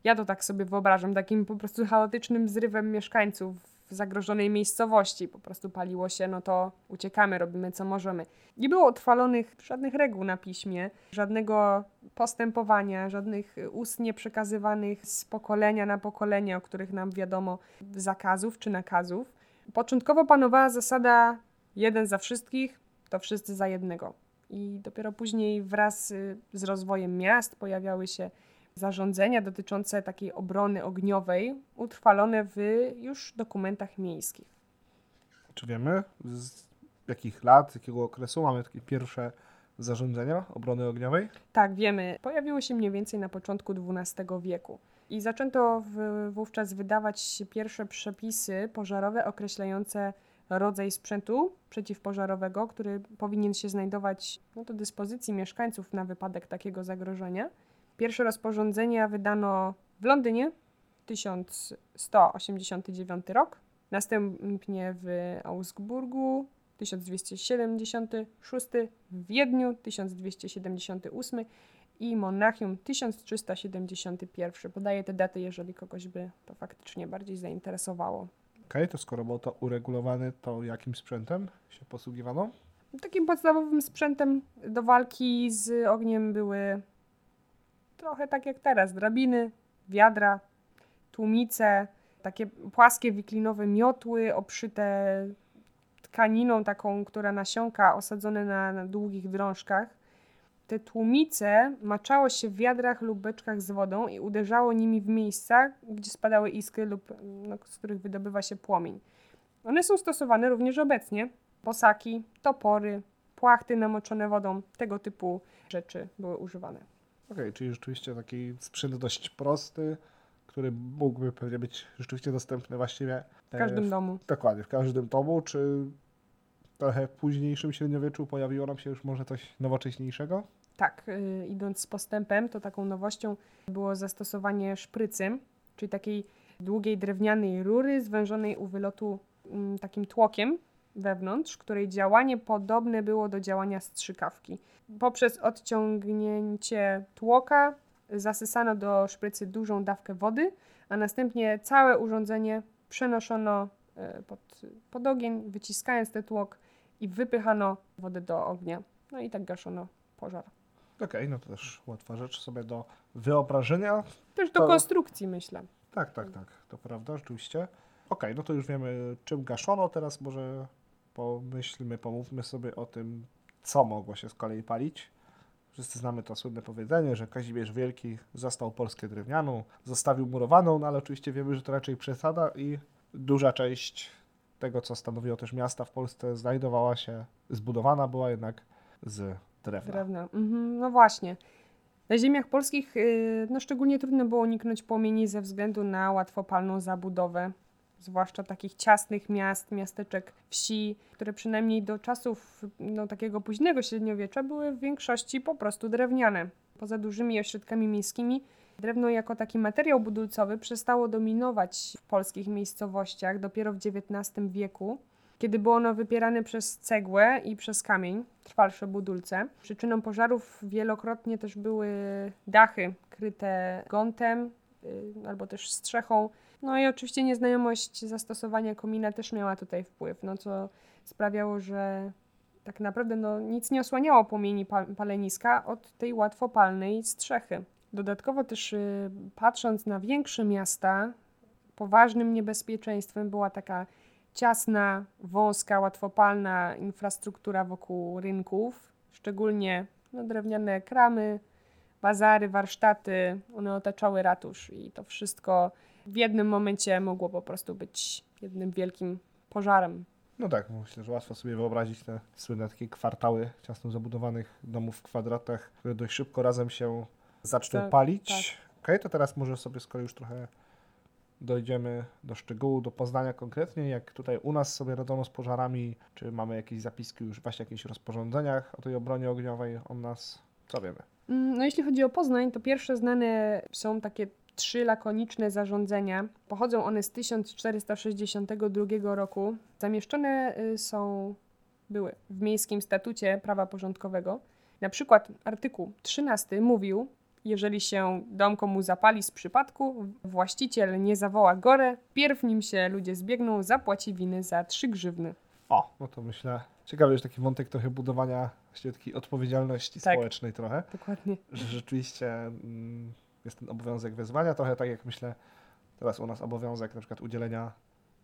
ja to tak sobie wyobrażam, takim po prostu chaotycznym zrywem mieszkańców zagrożonej miejscowości. Po prostu paliło się, no to uciekamy, robimy co możemy. Nie było utrwalonych żadnych reguł na piśmie, żadnego postępowania, żadnych ustnie przekazywanych z pokolenia na pokolenie, o których nam wiadomo, zakazów czy nakazów. Początkowo panowała zasada jeden za wszystkich, to wszyscy za jednego. I dopiero później wraz y, z rozwojem miast pojawiały się zarządzenia dotyczące takiej obrony ogniowej, utrwalone w już dokumentach miejskich. Czy wiemy z jakich lat, z jakiego okresu mamy takie pierwsze zarządzenia obrony ogniowej? Tak, wiemy. Pojawiły się mniej więcej na początku XII wieku. I zaczęto w, wówczas wydawać pierwsze przepisy pożarowe określające rodzaj sprzętu przeciwpożarowego, który powinien się znajdować no, do dyspozycji mieszkańców na wypadek takiego zagrożenia. Pierwsze rozporządzenia wydano w Londynie 1189 rok, następnie w Augsburgu 1276, w Wiedniu 1278 i Monachium 1371. Podaję te daty, jeżeli kogoś by to faktycznie bardziej zainteresowało. Okej, to skoro było to uregulowane, to jakim sprzętem się posługiwano? Takim podstawowym sprzętem do walki z ogniem były trochę tak jak teraz: drabiny, wiadra, tłumice, takie płaskie, wiklinowe miotły obszyte tkaniną taką, która nasiąka, osadzone na, na długich drążkach. Te tłumice maczało się w wiadrach lub beczkach z wodą i uderzało nimi w miejsca, gdzie spadały iskry lub no, z których wydobywa się płomień. One są stosowane również obecnie. Posaki, topory, płachty namoczone wodą, tego typu rzeczy były używane. Okej, czyli rzeczywiście taki sprzęt dość prosty, który mógłby pewnie być rzeczywiście dostępny właściwie W każdym e, domu. Dokładnie, w każdym domu, czy trochę w późniejszym średniowieczu pojawiło nam się już może coś nowocześniejszego? Tak, y, idąc z postępem, to taką nowością było zastosowanie szprycy, czyli takiej długiej drewnianej rury zwężonej u wylotu mm, takim tłokiem wewnątrz, której działanie podobne było do działania strzykawki. Poprzez odciągnięcie tłoka zasysano do szprycy dużą dawkę wody, a następnie całe urządzenie przenoszono e, pod, pod ogień, wyciskając ten tłok i wypychano wodę do ognia. No i tak gaszono pożar. Okej, no to też łatwa rzecz sobie do wyobrażenia. Też do To- konstrukcji, myślę. Tak, tak, tak, to prawda, rzeczywiście. Okej, no to już wiemy czym gaszono, teraz może pomyślmy, pomówmy sobie o tym, co mogło się z kolei palić. Wszyscy znamy to słynne powiedzenie, że Kazimierz Wielki zastał Polskę drewnianą, zostawił murowaną, no ale oczywiście wiemy, że to raczej przesada i duża część tego, co stanowiło też miasta w Polsce, znajdowała się, zbudowana była jednak z drewna. Drewna. Mhm, no właśnie. Na ziemiach polskich yy, no szczególnie trudno było uniknąć płomieni ze względu na łatwopalną zabudowę. Zwłaszcza takich ciasnych miast, miasteczek, wsi, które przynajmniej do czasów no, takiego późnego średniowiecza były w większości po prostu drewniane. Poza dużymi ośrodkami miejskimi drewno jako taki materiał budulcowy przestało dominować w polskich miejscowościach dopiero w XIX wieku kiedy było ono wypierane przez cegłę i przez kamień, trwalsze budulce. Przyczyną pożarów wielokrotnie też były dachy kryte gątem y, albo też strzechą. No i oczywiście nieznajomość zastosowania komina też miała tutaj wpływ, no co sprawiało, że tak naprawdę no, nic nie osłaniało płomieni pa paleniska od tej łatwopalnej strzechy. Dodatkowo też y, patrząc na większe miasta, poważnym niebezpieczeństwem była taka ciasna, wąska, łatwopalna infrastruktura wokół rynków, szczególnie no, drewniane kramy, bazary, warsztaty, one otaczały ratusz i to wszystko w jednym momencie mogło po prostu być jednym wielkim pożarem. No tak, myślę, że łatwo sobie wyobrazić te słynne takie kwartały ciasno zabudowanych domów w kwadratach, które dość szybko razem się zaczną Tak, palić. tak. Okej, to teraz może sobie, skoro już trochę dojdziemy do szczegółu, do poznania konkretnie, jak tutaj u nas sobie radzono z pożarami, czy mamy jakieś zapiski już właśnie w jakichś rozporządzeniach o tej obronie ogniowej, o nas, co wiemy? Mm, No jeśli chodzi o Poznań, to pierwsze znane są takie trzy lakoniczne zarządzenia. Pochodzą one z 1462 roku. Zamieszczone y, są, były w Miejskim Statucie Prawa Porządkowego. Na przykład artykuł 13 mówił, jeżeli się dom komu zapali z przypadku, właściciel nie zawoła gorę, pierw nim się ludzie zbiegną, zapłaci winy za trzy grzywny. O, no to myślę, ciekawy jest taki wątek trochę budowania takiej odpowiedzialności Tak. społecznej trochę. Dokładnie. że rzeczywiście mm, jest ten obowiązek wezwania, trochę tak jak myślę teraz u nas obowiązek na przykład udzielenia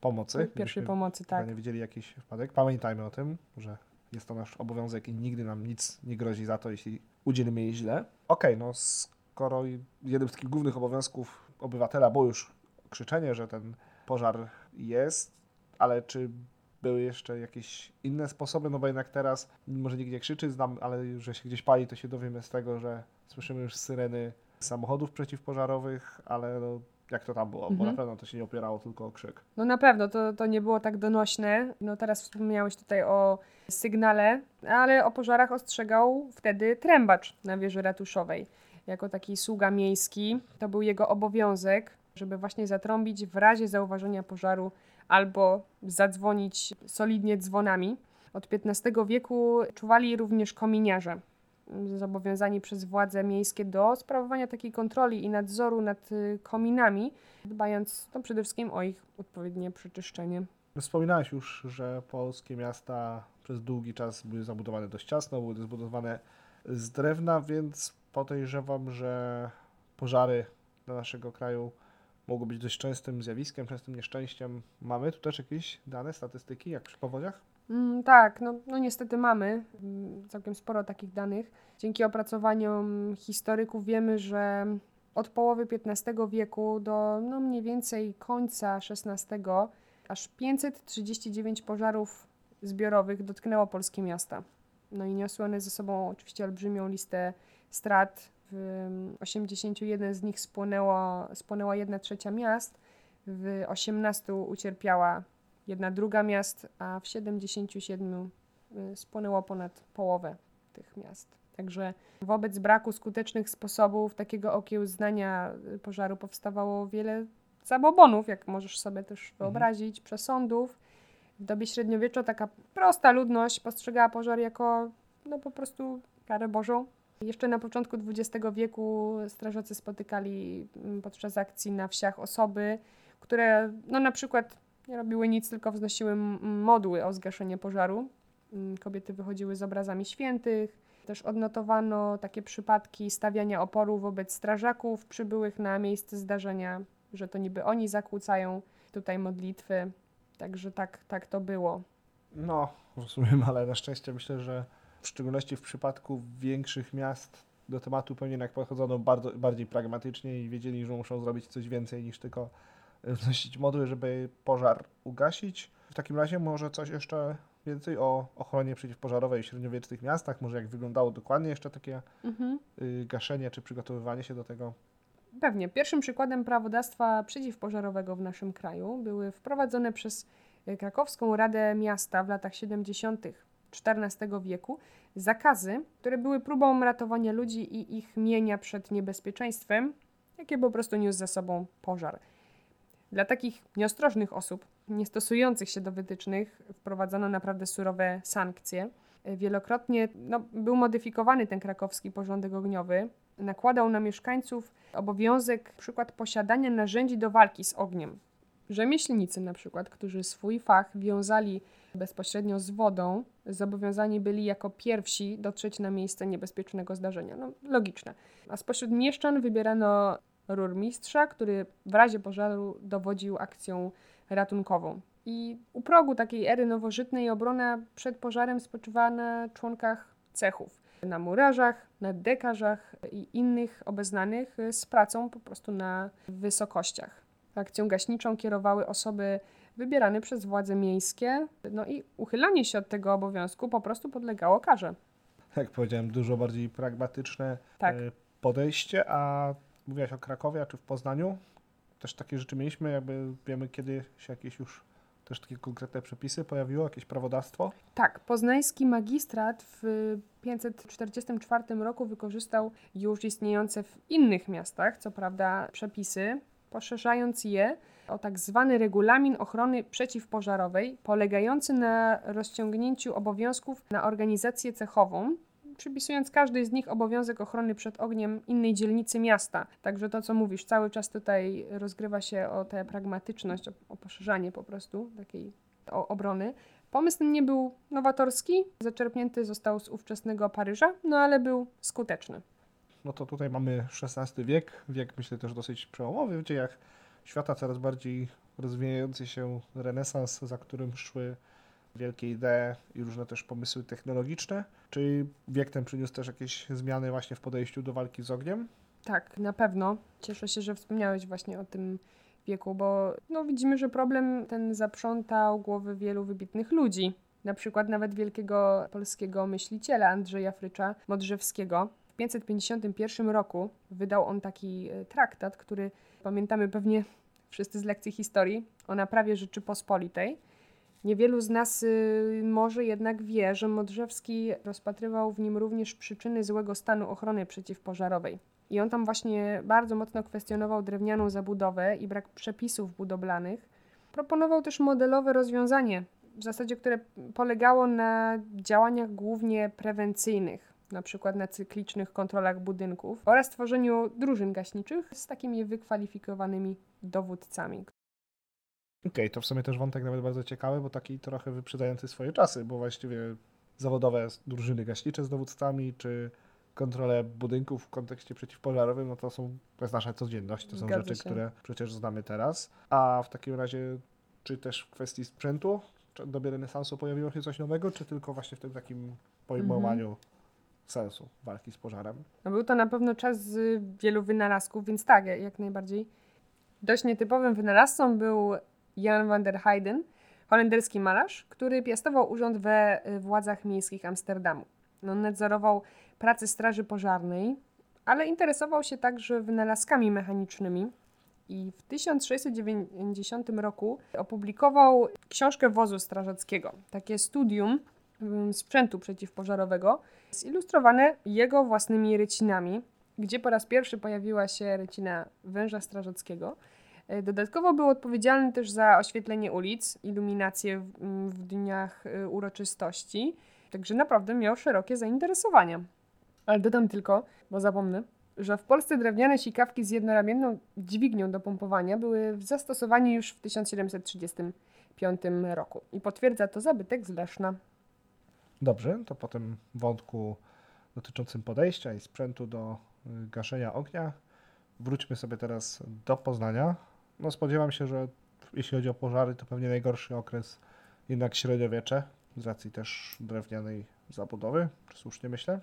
pomocy. Pierwszej gdybyśmy pomocy, tak. nie widzieli jakiś wypadek. Pamiętajmy o tym, że jest to nasz obowiązek i nigdy nam nic nie grozi za to, jeśli udzielimy jej źle. Okej, no skoro jednym z takich głównych obowiązków obywatela było już krzyczenie, że ten pożar jest, ale czy były jeszcze jakieś inne sposoby, no bo jednak teraz, mimo że nikt nie krzyczy, znam, ale że się gdzieś pali, to się dowiemy z tego, że słyszymy już syreny samochodów przeciwpożarowych, ale no, jak to tam było, bo Mhm. na pewno to się nie opierało tylko o krzyk. No na pewno, to, to nie było tak donośne. No teraz wspomniałeś tutaj o sygnale, ale o pożarach ostrzegał wtedy trębacz na wieży ratuszowej. Jako taki sługa miejski, to był jego obowiązek, żeby właśnie zatrąbić w razie zauważenia pożaru albo zadzwonić solidnie dzwonami. Od XV wieku czuwali również kominiarze, zobowiązani przez władze miejskie do sprawowania takiej kontroli i nadzoru nad y, kominami, dbając no, przede wszystkim o ich odpowiednie przeczyszczenie. Wspominałeś już, że polskie miasta przez długi czas były zabudowane dość ciasno, były zbudowane z drewna, więc podejrzewam, że pożary dla naszego kraju mogą być dość częstym zjawiskiem, częstym nieszczęściem. Mamy tu też jakieś dane, statystyki, jak przy powodziach? Mm, tak, no, no niestety mamy mm, całkiem sporo takich danych. Dzięki opracowaniom historyków wiemy, że od połowy XV wieku do no, mniej więcej końca XVI aż 539 pożarów zbiorowych dotknęło polskie miasta. No i niosły one ze sobą oczywiście olbrzymią listę strat. W 81 z nich spłonęło, spłonęła 1 trzecia miast, w 18 ucierpiała jedna druga miast, a w 77 y, spłonęło ponad połowę tych miast. Także wobec braku skutecznych sposobów takiego okiełznania y, pożaru powstawało wiele zabobonów, jak możesz sobie też wyobrazić, przesądów. W dobie średniowiecza taka prosta ludność postrzegała pożar jako no po prostu karę Bożą. Jeszcze na początku XX wieku strażacy spotykali mm, podczas akcji na wsiach osoby, które no na przykład nie robiły nic, tylko wznosiły modły o zgaszenie pożaru. Mm, Kobiety wychodziły z obrazami świętych. Też odnotowano takie przypadki stawiania oporu wobec strażaków przybyłych na miejsce zdarzenia, że to niby oni zakłócają tutaj modlitwy. Także tak, tak to było. No, rozumiem, ale na szczęście myślę, że w szczególności w przypadku większych miast do tematu pewnie jednak podchodzono bardzo, bardziej pragmatycznie i wiedzieli, że muszą zrobić coś więcej niż tylko wnosić modły, żeby pożar ugasić. W takim razie może coś jeszcze więcej o ochronie przeciwpożarowej w średniowiecznych miastach, może jak wyglądało dokładnie jeszcze takie Mhm. y, gaszenie czy przygotowywanie się do tego. Pewnie. Pierwszym przykładem prawodawstwa przeciwpożarowego w naszym kraju były wprowadzone przez e, Krakowską Radę Miasta w latach 70. XIV wieku zakazy, które były próbą ratowania ludzi i ich mienia przed niebezpieczeństwem, jakie po prostu niósł za sobą pożar. Dla takich nieostrożnych osób, nie stosujących się do wytycznych, wprowadzono naprawdę surowe sankcje. Wielokrotnie no, był modyfikowany ten krakowski porządek ogniowy. Nakładał na mieszkańców obowiązek przykład posiadania narzędzi do walki z ogniem. Rzemieślnicy na przykład, którzy swój fach wiązali bezpośrednio z wodą, zobowiązani byli jako pierwsi dotrzeć na miejsce niebezpiecznego zdarzenia. No, logiczne. A spośród mieszczan wybierano rurmistrza, który w razie pożaru dowodził akcją ratunkową. I u progu takiej ery nowożytnej obrona przed pożarem spoczywała na członkach cechów. Na murarzach, na dekarzach i innych obeznanych z pracą po prostu na wysokościach. Akcją gaśniczą kierowały osoby wybierane przez władze miejskie, no i uchylanie się od tego obowiązku po prostu podlegało karze. Jak powiedziałem, dużo bardziej pragmatyczne Tak. e, podejście, a mówiłaś o Krakowie, czy w Poznaniu? Też takie rzeczy mieliśmy, jakby wiemy, kiedy się jakieś już też takie konkretne przepisy pojawiło, jakieś prawodawstwo? Tak, poznański magistrat w 544 roku wykorzystał już istniejące w innych miastach, co prawda, przepisy, poszerzając je o tak zwany regulamin ochrony przeciwpożarowej, polegający na rozciągnięciu obowiązków na organizację cechową, przypisując każdej z nich obowiązek ochrony przed ogniem innej dzielnicy miasta. Także to, co mówisz, cały czas tutaj rozgrywa się o tę pragmatyczność, o, o poszerzanie po prostu takiej obrony. Pomysł ten nie był nowatorski, zaczerpnięty został z ówczesnego Paryża, no ale był skuteczny. No to tutaj mamy XVI wiek, wiek myślę też dosyć przełomowy w dziejach świata, coraz bardziej rozwijający się renesans, za którym szły wielkie idee i różne też pomysły technologiczne. Czy wiek ten przyniósł też jakieś zmiany właśnie w podejściu do walki z ogniem? Tak, na pewno. Cieszę się, że wspomniałeś właśnie o tym wieku, bo no, widzimy, że problem ten zaprzątał głowy wielu wybitnych ludzi. Na przykład nawet wielkiego polskiego myśliciela Andrzeja Frycza Modrzewskiego. W 551 roku wydał on taki e, traktat, który pamiętamy pewnie wszyscy z lekcji historii o naprawie Rzeczypospolitej. Niewielu z nas y, może jednak wie, że Modrzewski rozpatrywał w nim również przyczyny złego stanu ochrony przeciwpożarowej. I on tam właśnie bardzo mocno kwestionował drewnianą zabudowę i brak przepisów budowlanych. Proponował też modelowe rozwiązanie, w zasadzie które polegało na działaniach głównie prewencyjnych, na przykład na cyklicznych kontrolach budynków oraz tworzeniu drużyn gaśniczych z takimi wykwalifikowanymi dowódcami. Okej, to w sumie też wątek nawet bardzo ciekawy, bo taki trochę wyprzedzający swoje czasy, bo właściwie zawodowe drużyny gaśnicze z dowódcami, czy kontrole budynków w kontekście przeciwpożarowym, no to są, to jest nasza codzienność, to są Zgadza rzeczy, się. które przecież znamy teraz. A w takim razie, czy też w kwestii sprzętu, czy w dobie renesansu pojawiło się coś nowego, czy tylko właśnie w tym takim pojmowaniu sensu walki z pożarem? No był to na pewno czas wielu wynalazków, więc tak, jak najbardziej. Dość nietypowym wynalazcą był Jan van der Heyden, holenderski malarz, który piastował urząd we y, władzach miejskich Amsterdamu. No, nadzorował pracę straży pożarnej, ale interesował się także wynalazkami mechanicznymi. I w 1690 roku opublikował książkę wozu strażackiego, takie studium ym, sprzętu przeciwpożarowego, zilustrowane jego własnymi rycinami, gdzie po raz pierwszy pojawiła się rycina węża strażackiego. E, Dodatkowo był odpowiedzialny też za oświetlenie ulic, iluminację w, m, w dniach y, uroczystości, także naprawdę miał szerokie zainteresowania. Ale dodam tylko, bo zapomnę, że w Polsce drewniane sikawki z jednoramienną dźwignią do pompowania były w zastosowaniu już w 1735 roku i potwierdza to zabytek z Leszna. Dobrze, to po tym wątku dotyczącym podejścia i sprzętu do y, gaszenia ognia wróćmy sobie teraz do Poznania. No spodziewam się, że jeśli chodzi o pożary, to pewnie najgorszy okres jednak średniowiecze, z racji też drewnianej zabudowy, czy słusznie myślę?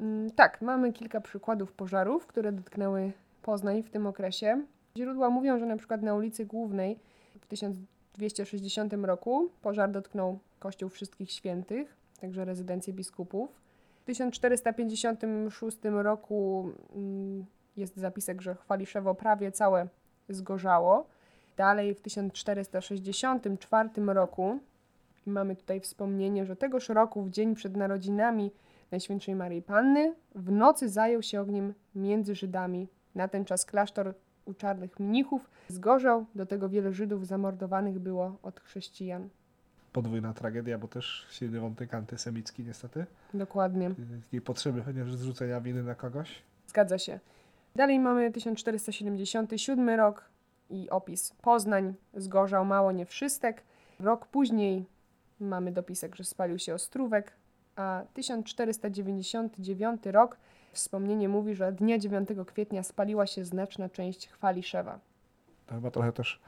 Mm, Tak, mamy kilka przykładów pożarów, które dotknęły Poznań w tym okresie. Źródła mówią, że na przykład na ulicy Głównej w 1260 roku pożar dotknął Kościół Wszystkich Świętych, także rezydencję biskupów. W 1456 roku mm, jest zapisek, że Chwaliszewo prawie całe zgorzało. Dalej w 1464 roku mamy tutaj wspomnienie, że tegoż roku w dzień przed narodzinami Najświętszej Maryi Panny w nocy zajął się ogniem między Żydami. Na ten czas klasztor u czarnych mnichów zgorzał, do tego wiele Żydów zamordowanych było od chrześcijan. Podwójna tragedia, bo też silny wątek antysemicki niestety. Dokładnie, Takiej potrzeby chociaż zrzucenia winy na kogoś. zgadza się. Dalej mamy 1477 rok i opis. Poznań zgorzał mało nie wszystek. Rok później mamy dopisek, że spalił się Ostrówek, a 1499 rok wspomnienie mówi, że dnia 9 kwietnia spaliła się znaczna część Chwaliszewa. To chyba trochę też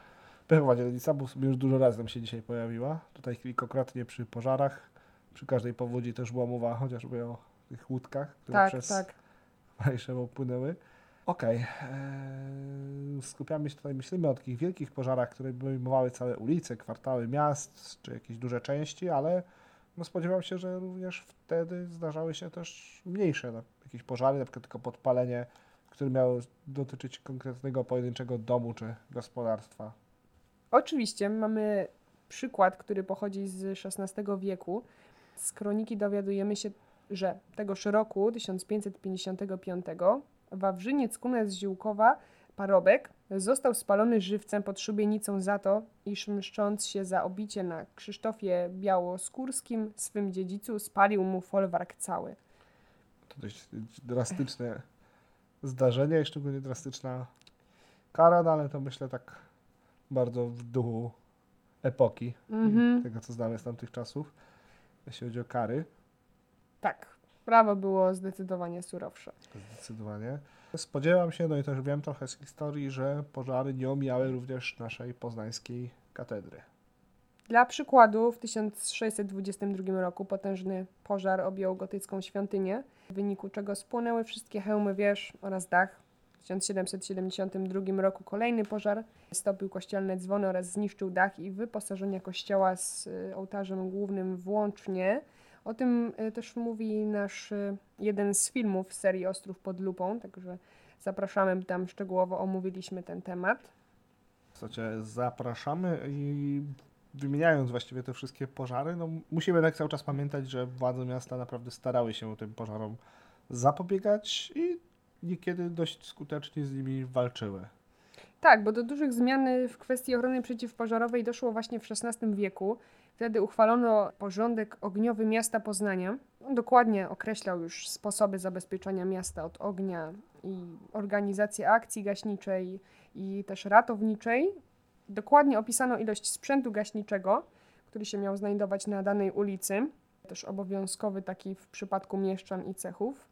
pechowa dzielnica, bo już dużo razy tam się dzisiaj pojawiła. Tutaj kilkakrotnie przy pożarach, przy każdej powodzi też była mowa chociażby o tych łódkach, które Tak, przez tak. Wajszewo płynęły. Okej, eee, skupiamy się tutaj, myślimy o takich wielkich pożarach, które obejmowały całe ulice, kwartały miast, czy jakieś duże części, ale no spodziewam się, że również wtedy zdarzały się też mniejsze no, jakieś pożary, na przykład tylko podpalenie, które miało dotyczyć konkretnego pojedynczego domu czy gospodarstwa. Oczywiście mamy przykład, który pochodzi z XVI wieku. Z kroniki dowiadujemy się, że tegoż roku 1555 Wawrzyniec Kunec Ziółkowa, parobek, został spalony żywcem pod szubienicą za to, iż mszcząc się za obicie na Krzysztofie Białoskórskim, swym dziedzicu, spalił mu folwark cały. To dość drastyczne zdarzenie i szczególnie drastyczna kara, no ale to myślę tak bardzo w duchu epoki, Mhm. tego co znamy z tamtych czasów, jeśli chodzi o kary. Tak, prawo było zdecydowanie surowsze. Zdecydowanie. Spodziewam się, no i też wiem trochę z historii, że pożary nie omijały również naszej poznańskiej katedry. Dla przykładu, w 1622 roku potężny pożar objął gotycką świątynię, w wyniku czego spłonęły wszystkie hełmy wież oraz dach. W 1772 roku kolejny pożar stopił kościelne dzwony oraz zniszczył dach i wyposażenia kościoła z y, ołtarzem głównym włącznie. O tym y, też mówi nasz y, jeden z filmów serii Ostrów pod lupą, także zapraszamy, tam szczegółowo omówiliśmy ten temat. W zasadzie zapraszamy i wymieniając właściwie te wszystkie pożary, no musimy tak cały czas pamiętać, że władze miasta naprawdę starały się tym pożarom zapobiegać i niekiedy dość skutecznie z nimi walczyły. Tak, bo do dużych zmian w kwestii ochrony przeciwpożarowej doszło właśnie w XVI wieku. Wtedy uchwalono porządek ogniowy miasta Poznania. On dokładnie określał już sposoby zabezpieczania miasta od ognia i organizację akcji gaśniczej i też ratowniczej. Dokładnie opisano ilość sprzętu gaśniczego, który się miał znajdować na danej ulicy. Też obowiązkowy taki w przypadku mieszczan i cechów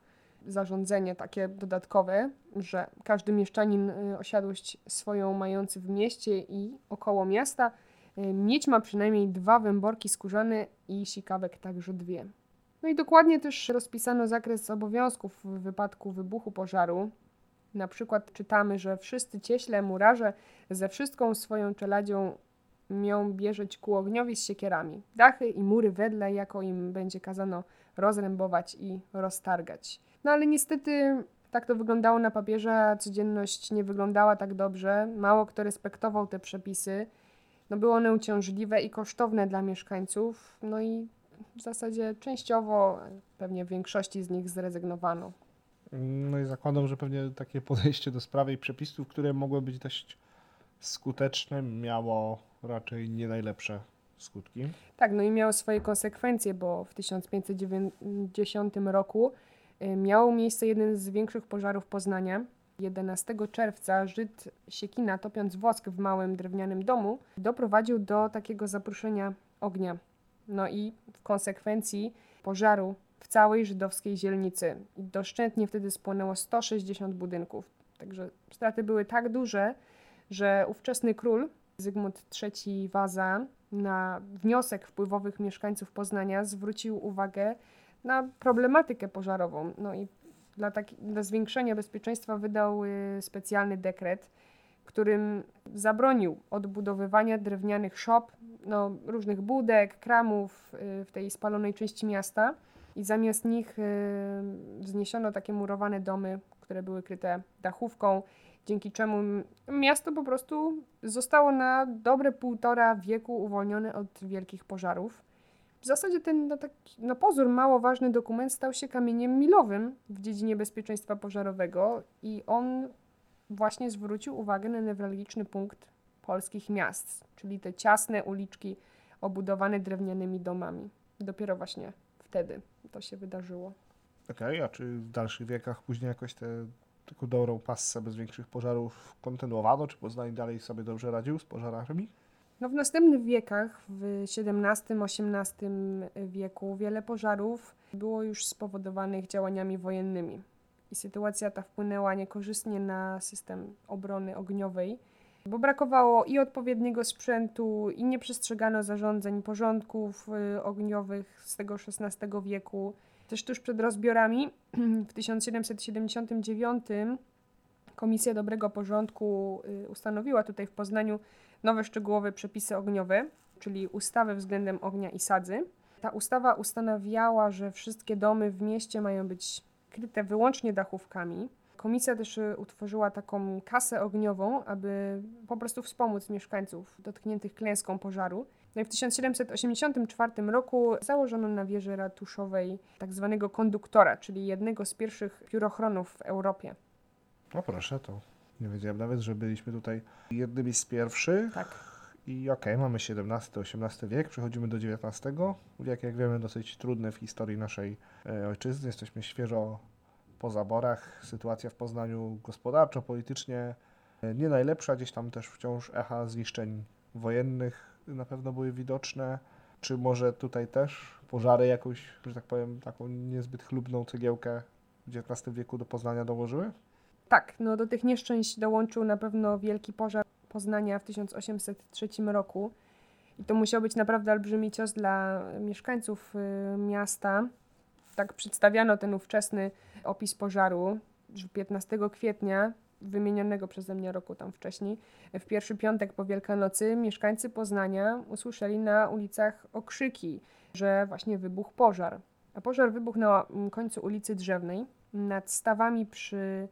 zarządzenie takie dodatkowe, że każdy mieszczanin y, osiadłość swoją mający w mieście i około miasta mieć ma przynajmniej dwa węborki skórzane i sikawek także dwie. No i dokładnie też rozpisano zakres obowiązków w wypadku wybuchu pożaru. Na przykład czytamy, że wszyscy cieśle, murarze ze wszystką swoją czeladzią mią bierzeć ku ogniowi z siekierami. Dachy i mury wedle, jako im będzie kazano rozrębować i roztargać. No ale niestety tak to wyglądało na papierze, codzienność nie wyglądała tak dobrze. Mało kto respektował te przepisy. No były one uciążliwe i kosztowne dla mieszkańców, no i w zasadzie częściowo, pewnie w większości z nich zrezygnowano. No i zakładam, że pewnie takie podejście do sprawy i przepisów, które mogły być dość skuteczne, miało raczej nie najlepsze skutki. Tak, no i miało swoje konsekwencje, bo w 1590 roku y, miał miejsce jeden z większych pożarów Poznania. 11 czerwca Żyd Siekina, topiąc wosk w małym drewnianym domu, doprowadził do takiego zapruszenia ognia. No i w konsekwencji pożaru w całej żydowskiej dzielnicy. Doszczętnie wtedy spłonęło 160 budynków. Także straty były tak duże, że ówczesny król Zygmunt III Waza na wniosek wpływowych mieszkańców Poznania zwrócił uwagę na problematykę pożarową. No i dla, dla zwiększenia bezpieczeństwa wydał y, specjalny dekret, którym zabronił odbudowywania drewnianych szop, no, różnych budek, kramów y, w tej spalonej części miasta i zamiast nich y, wzniesiono takie murowane domy, które były kryte dachówką, dzięki czemu miasto po prostu zostało na dobre półtora wieku uwolnione od wielkich pożarów. W zasadzie ten na, taki, na pozór mało ważny dokument stał się kamieniem milowym w dziedzinie bezpieczeństwa pożarowego i on właśnie zwrócił uwagę na newralgiczny punkt polskich miast, czyli te ciasne uliczki obudowane drewnianymi domami. Dopiero właśnie wtedy to się wydarzyło. Okej, a czy w dalszych wiekach później jakoś tę taką dobrą passę bez większych pożarów kontynuowano? Czy Poznań dalej sobie dobrze radził z pożarami? No w następnych wiekach, w XVII-XVIII wieku, wiele pożarów było już spowodowanych działaniami wojennymi. I sytuacja ta wpłynęła niekorzystnie na system obrony ogniowej, bo brakowało i odpowiedniego sprzętu, i nie przestrzegano zarządzeń, porządków y, ogniowych z tego XVI wieku. Też tuż przed rozbiorami w 1779 Komisja Dobrego Porządku y, ustanowiła tutaj w Poznaniu nowe szczegółowe przepisy ogniowe, czyli ustawę względem ognia i sadzy. Ta ustawa ustanawiała, że wszystkie domy w mieście mają być kryte wyłącznie dachówkami. Komisja też y, utworzyła taką kasę ogniową, aby po prostu wspomóc mieszkańców dotkniętych klęską pożaru. No i w 1784 roku założono na wieży ratuszowej tak zwanego konduktora, czyli jednego z pierwszych piórochronów w Europie. No proszę, to nie wiedziałem nawet, że byliśmy tutaj jednymi z pierwszych. Tak. I okej, okay, mamy XVII-XVIII wiek, przechodzimy do XIX. Wiek, jak wiemy, dosyć trudny w historii naszej e, ojczyzny. Jesteśmy świeżo po zaborach. Sytuacja w Poznaniu gospodarczo, politycznie e, nie najlepsza. Gdzieś tam też wciąż echa zniszczeń wojennych na pewno były widoczne. Czy może tutaj też pożary jakąś, że tak powiem, taką niezbyt chlubną cegiełkę w XIX wieku do Poznania dołożyły? Tak, no do tych nieszczęść dołączył na pewno wielki pożar Poznania w 1803 roku. I to musiał być naprawdę olbrzymi cios dla mieszkańców y, miasta. Tak przedstawiano ten ówczesny opis pożaru, że 15 kwietnia wymienionego przeze mnie roku tam wcześniej, w pierwszy piątek po Wielkanocy mieszkańcy Poznania usłyszeli na ulicach okrzyki, że właśnie wybuchł pożar. A pożar wybuchł na końcu ulicy Drzewnej, nad stawami przy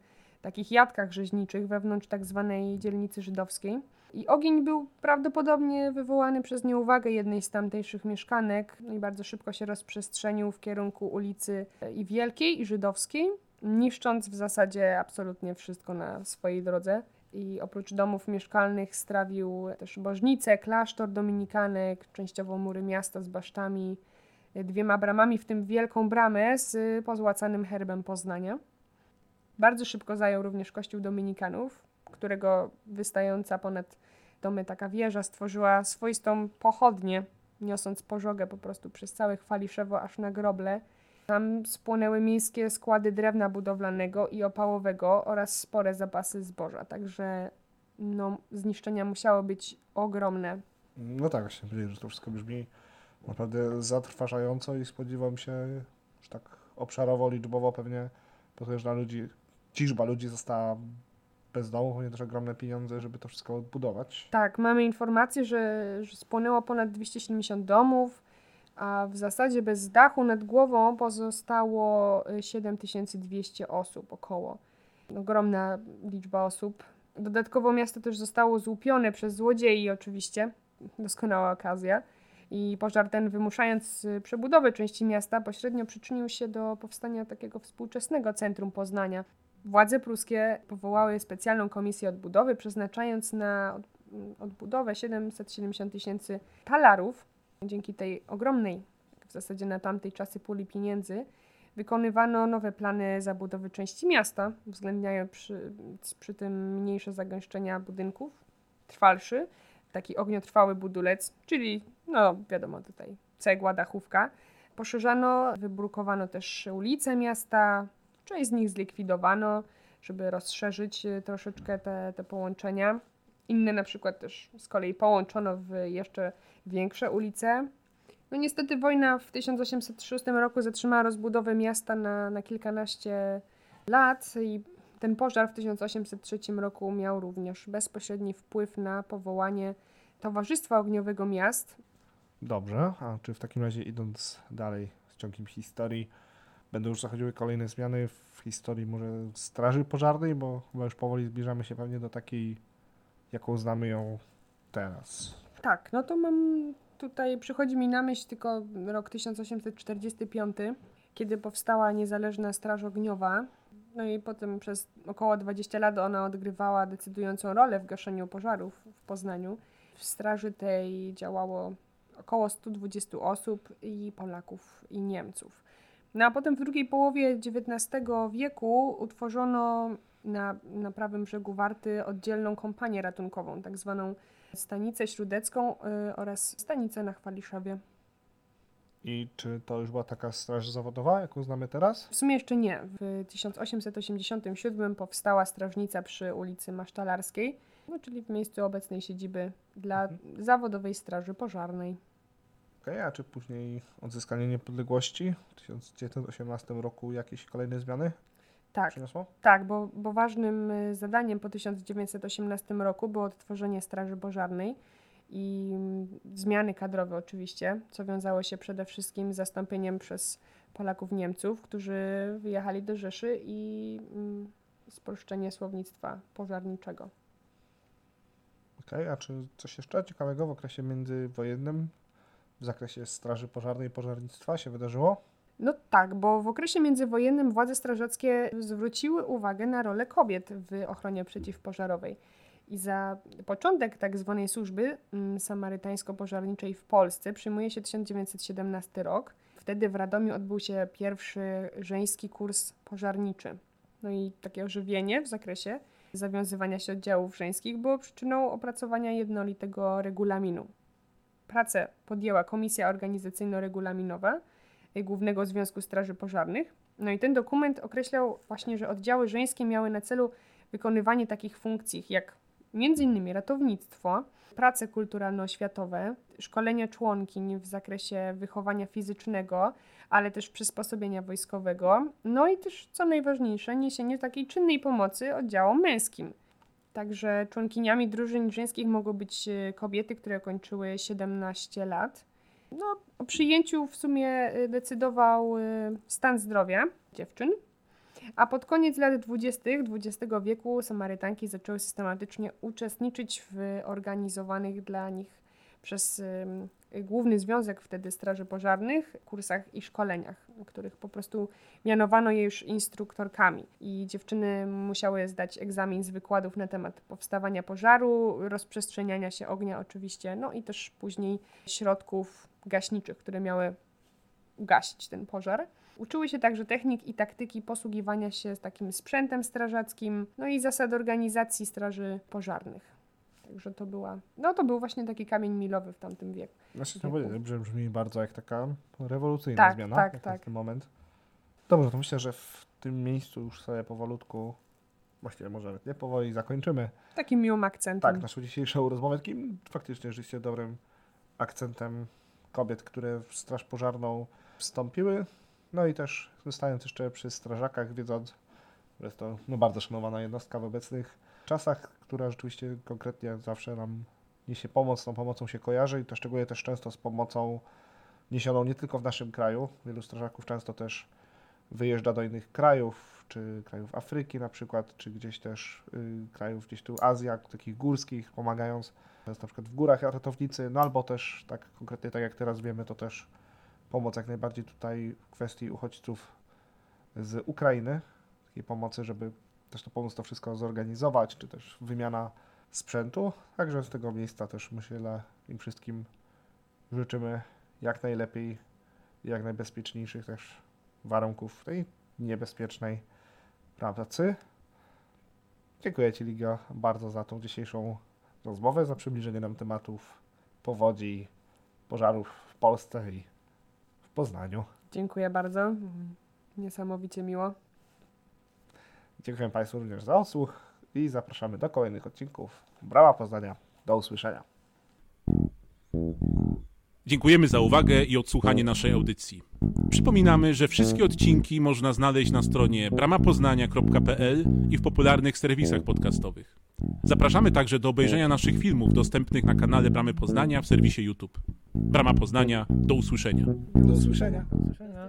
takich jadkach rzeźniczych wewnątrz tak zwanej dzielnicy żydowskiej. I ogień był prawdopodobnie wywołany przez nieuwagę jednej z tamtejszych mieszkanek no i bardzo szybko się rozprzestrzenił w kierunku ulicy i Wielkiej i Żydowskiej, niszcząc w zasadzie absolutnie wszystko na swojej drodze. I oprócz domów mieszkalnych strawił też bożnicę, klasztor dominikanek, częściowo mury miasta z basztami, dwiema bramami, w tym wielką bramę z pozłacanym herbem Poznania. Bardzo szybko zajął również kościół dominikanów, którego wystająca ponad domy taka wieża stworzyła swoistą pochodnię, niosąc pożogę po prostu przez całe Chwaliszewo aż na groble. Tam spłonęły miejskie składy drewna budowlanego i opałowego oraz spore zapasy zboża, także no, zniszczenia musiały być ogromne. No tak, właśnie że to wszystko brzmi naprawdę zatrważająco i spodziewam się, że tak obszarowo, liczbowo pewnie potężna ludzi ciżba ludzi została bez domu, ponieważ ogromne pieniądze, żeby to wszystko odbudować. Tak, mamy informację, że, że spłonęło ponad 270 domów, a w zasadzie bez dachu nad głową pozostało 7200 y, osób około. Ogromna liczba osób. Dodatkowo miasto też zostało złupione przez złodziei oczywiście. Doskonała okazja. I pożar ten, wymuszając y, przebudowę części miasta, pośrednio przyczynił się do powstania takiego współczesnego centrum Poznania. Władze pruskie powołały specjalną komisję odbudowy, przeznaczając na odbudowę 770 tysięcy talarów. Dzięki tej ogromnej, w zasadzie na tamtej czasy, puli pieniędzy, wykonywano nowe plany zabudowy części miasta, uwzględniając przy, przy tym mniejsze zagęszczenia budynków, trwalszy, taki ogniotrwały budulec, czyli, no wiadomo tutaj, cegła, dachówka. Poszerzano, wybrukowano też ulice miasta, Część z nich zlikwidowano, żeby rozszerzyć y, troszeczkę te, te połączenia. Inne na przykład też z kolei połączono w jeszcze większe ulice. No niestety wojna w 1806 roku zatrzymała rozbudowę miasta na, na kilkanaście lat i ten pożar w 1803 roku miał również bezpośredni wpływ na powołanie Towarzystwa Ogniowego Miast. Dobrze, a czy w takim razie idąc dalej z ciągiem historii, będą już zachodziły kolejne zmiany w historii może Straży Pożarnej, bo chyba już powoli zbliżamy się pewnie do takiej, jaką znamy ją teraz. Tak, no to mam tutaj, przychodzi mi na myśl tylko rok 1845, kiedy powstała niezależna Straż Ogniowa. No i potem przez około 20 lat ona odgrywała decydującą rolę w gaszeniu pożarów w Poznaniu. W straży tej działało około 120 osób i Polaków i Niemców. No a potem w drugiej połowie XIX wieku utworzono na, na prawym brzegu Warty oddzielną kompanię ratunkową, tak zwaną stanicę śródecką y, oraz stanicę na Chwaliszewie. I czy to już była taka straż zawodowa, jaką znamy teraz? W sumie jeszcze nie. W 1887 powstała strażnica przy ulicy Masztalarskiej, no, czyli w miejscu obecnej siedziby dla Mhm. zawodowej straży pożarnej. A czy później odzyskanie niepodległości w 1918 roku jakieś kolejne zmiany Tak, przyniosło? tak, bo, bo ważnym y, zadaniem po 1918 roku było odtworzenie straży pożarnej i mm, zmiany kadrowe oczywiście, co wiązało się przede wszystkim z zastąpieniem przez Polaków Niemców, którzy wyjechali do Rzeszy i mm, spolszczenie słownictwa pożarniczego. Okej, a czy coś jeszcze ciekawego w okresie międzywojennym w zakresie straży pożarnej i pożarnictwa się wydarzyło? No tak, bo w okresie międzywojennym władze strażackie zwróciły uwagę na rolę kobiet w ochronie przeciwpożarowej. I za początek tak zwanej służby mm, samarytańsko-pożarniczej w Polsce przyjmuje się 1917 rok. Wtedy w Radomiu odbył się pierwszy żeński kurs pożarniczy. No i takie ożywienie w zakresie zawiązywania się oddziałów żeńskich było przyczyną opracowania jednolitego regulaminu. Pracę podjęła Komisja Organizacyjno-Regulaminowa y, Głównego Związku Straży Pożarnych. No i ten dokument określał właśnie, że oddziały żeńskie miały na celu wykonywanie takich funkcji jak m.in. ratownictwo, prace kulturalno-oświatowe, szkolenia członkiń w zakresie wychowania fizycznego, ale też przysposobienia wojskowego, no i też, co najważniejsze, niesienie takiej czynnej pomocy oddziałom męskim. Także członkiniami drużyn żeńskich mogły być e, kobiety, które kończyły 17 lat. No, o przyjęciu w sumie e, decydował e, stan zdrowia dziewczyn. A pod koniec lat 20. XX wieku Samarytanki zaczęły systematycznie uczestniczyć w organizowanych dla nich przez Główny Związek wtedy Straży Pożarnych kursach i szkoleniach, w których po prostu mianowano je już instruktorkami. I dziewczyny musiały zdać egzamin z wykładów na temat powstawania pożaru, rozprzestrzeniania się ognia oczywiście, no i też później środków gaśniczych, które miały ugasić ten pożar. Uczyły się także technik i taktyki posługiwania się takim sprzętem strażackim, no i zasad organizacji straży pożarnych. Także to była, no to był właśnie taki kamień milowy w tamtym wieku. Znaczy, to powiedzieć, że brzmi bardzo jak taka rewolucyjna Tak, zmiana, tak, tak. ten moment. Dobrze, to myślę, że w tym miejscu już sobie powolutku, właściwie może nawet nie powoli zakończymy. Takim miłym akcentem. Tak, naszą dzisiejszą rozmowę, takim faktycznie rzeczywiście dobrym akcentem kobiet, które w Straż Pożarną wstąpiły. No i też zostając jeszcze przy strażakach, wiedząc, że jest to no, bardzo szanowana jednostka w obecnych czasach, która rzeczywiście konkretnie zawsze nam niesie pomoc, tą pomocą się kojarzy i to szczególnie też często z pomocą niesioną nie tylko w naszym kraju. Wielu strażaków często też wyjeżdża do innych krajów, czy krajów Afryki na przykład, czy gdzieś też y, krajów gdzieś tu Azja, takich górskich, pomagając. Jest na przykład w górach ratownicy, no albo też tak konkretnie tak jak teraz wiemy, to też pomoc jak najbardziej tutaj w kwestii uchodźców z Ukrainy, takiej pomocy, żeby też to pomóc to wszystko zorganizować, czy też wymiana sprzętu. Także z tego miejsca też myślę im wszystkim życzymy jak najlepiej jak najbezpieczniejszych też warunków tej niebezpiecznej pracy. Dziękuję Ci, Ligio, bardzo za tą dzisiejszą rozmowę, za przybliżenie nam tematów powodzi, pożarów w Polsce i w Poznaniu. Dziękuję bardzo. Niesamowicie miło. Dziękuję Państwu również za odsłuch i zapraszamy do kolejnych odcinków Brała Poznania. Do usłyszenia. Dziękujemy za uwagę i odsłuchanie naszej audycji. Przypominamy, że wszystkie odcinki można znaleźć na stronie bramapoznania.pl i w popularnych serwisach podcastowych. Zapraszamy także do obejrzenia naszych filmów dostępnych na kanale Bramy Poznania w serwisie YouTube. Brama Poznania, do usłyszenia. Do usłyszenia. Do usłyszenia.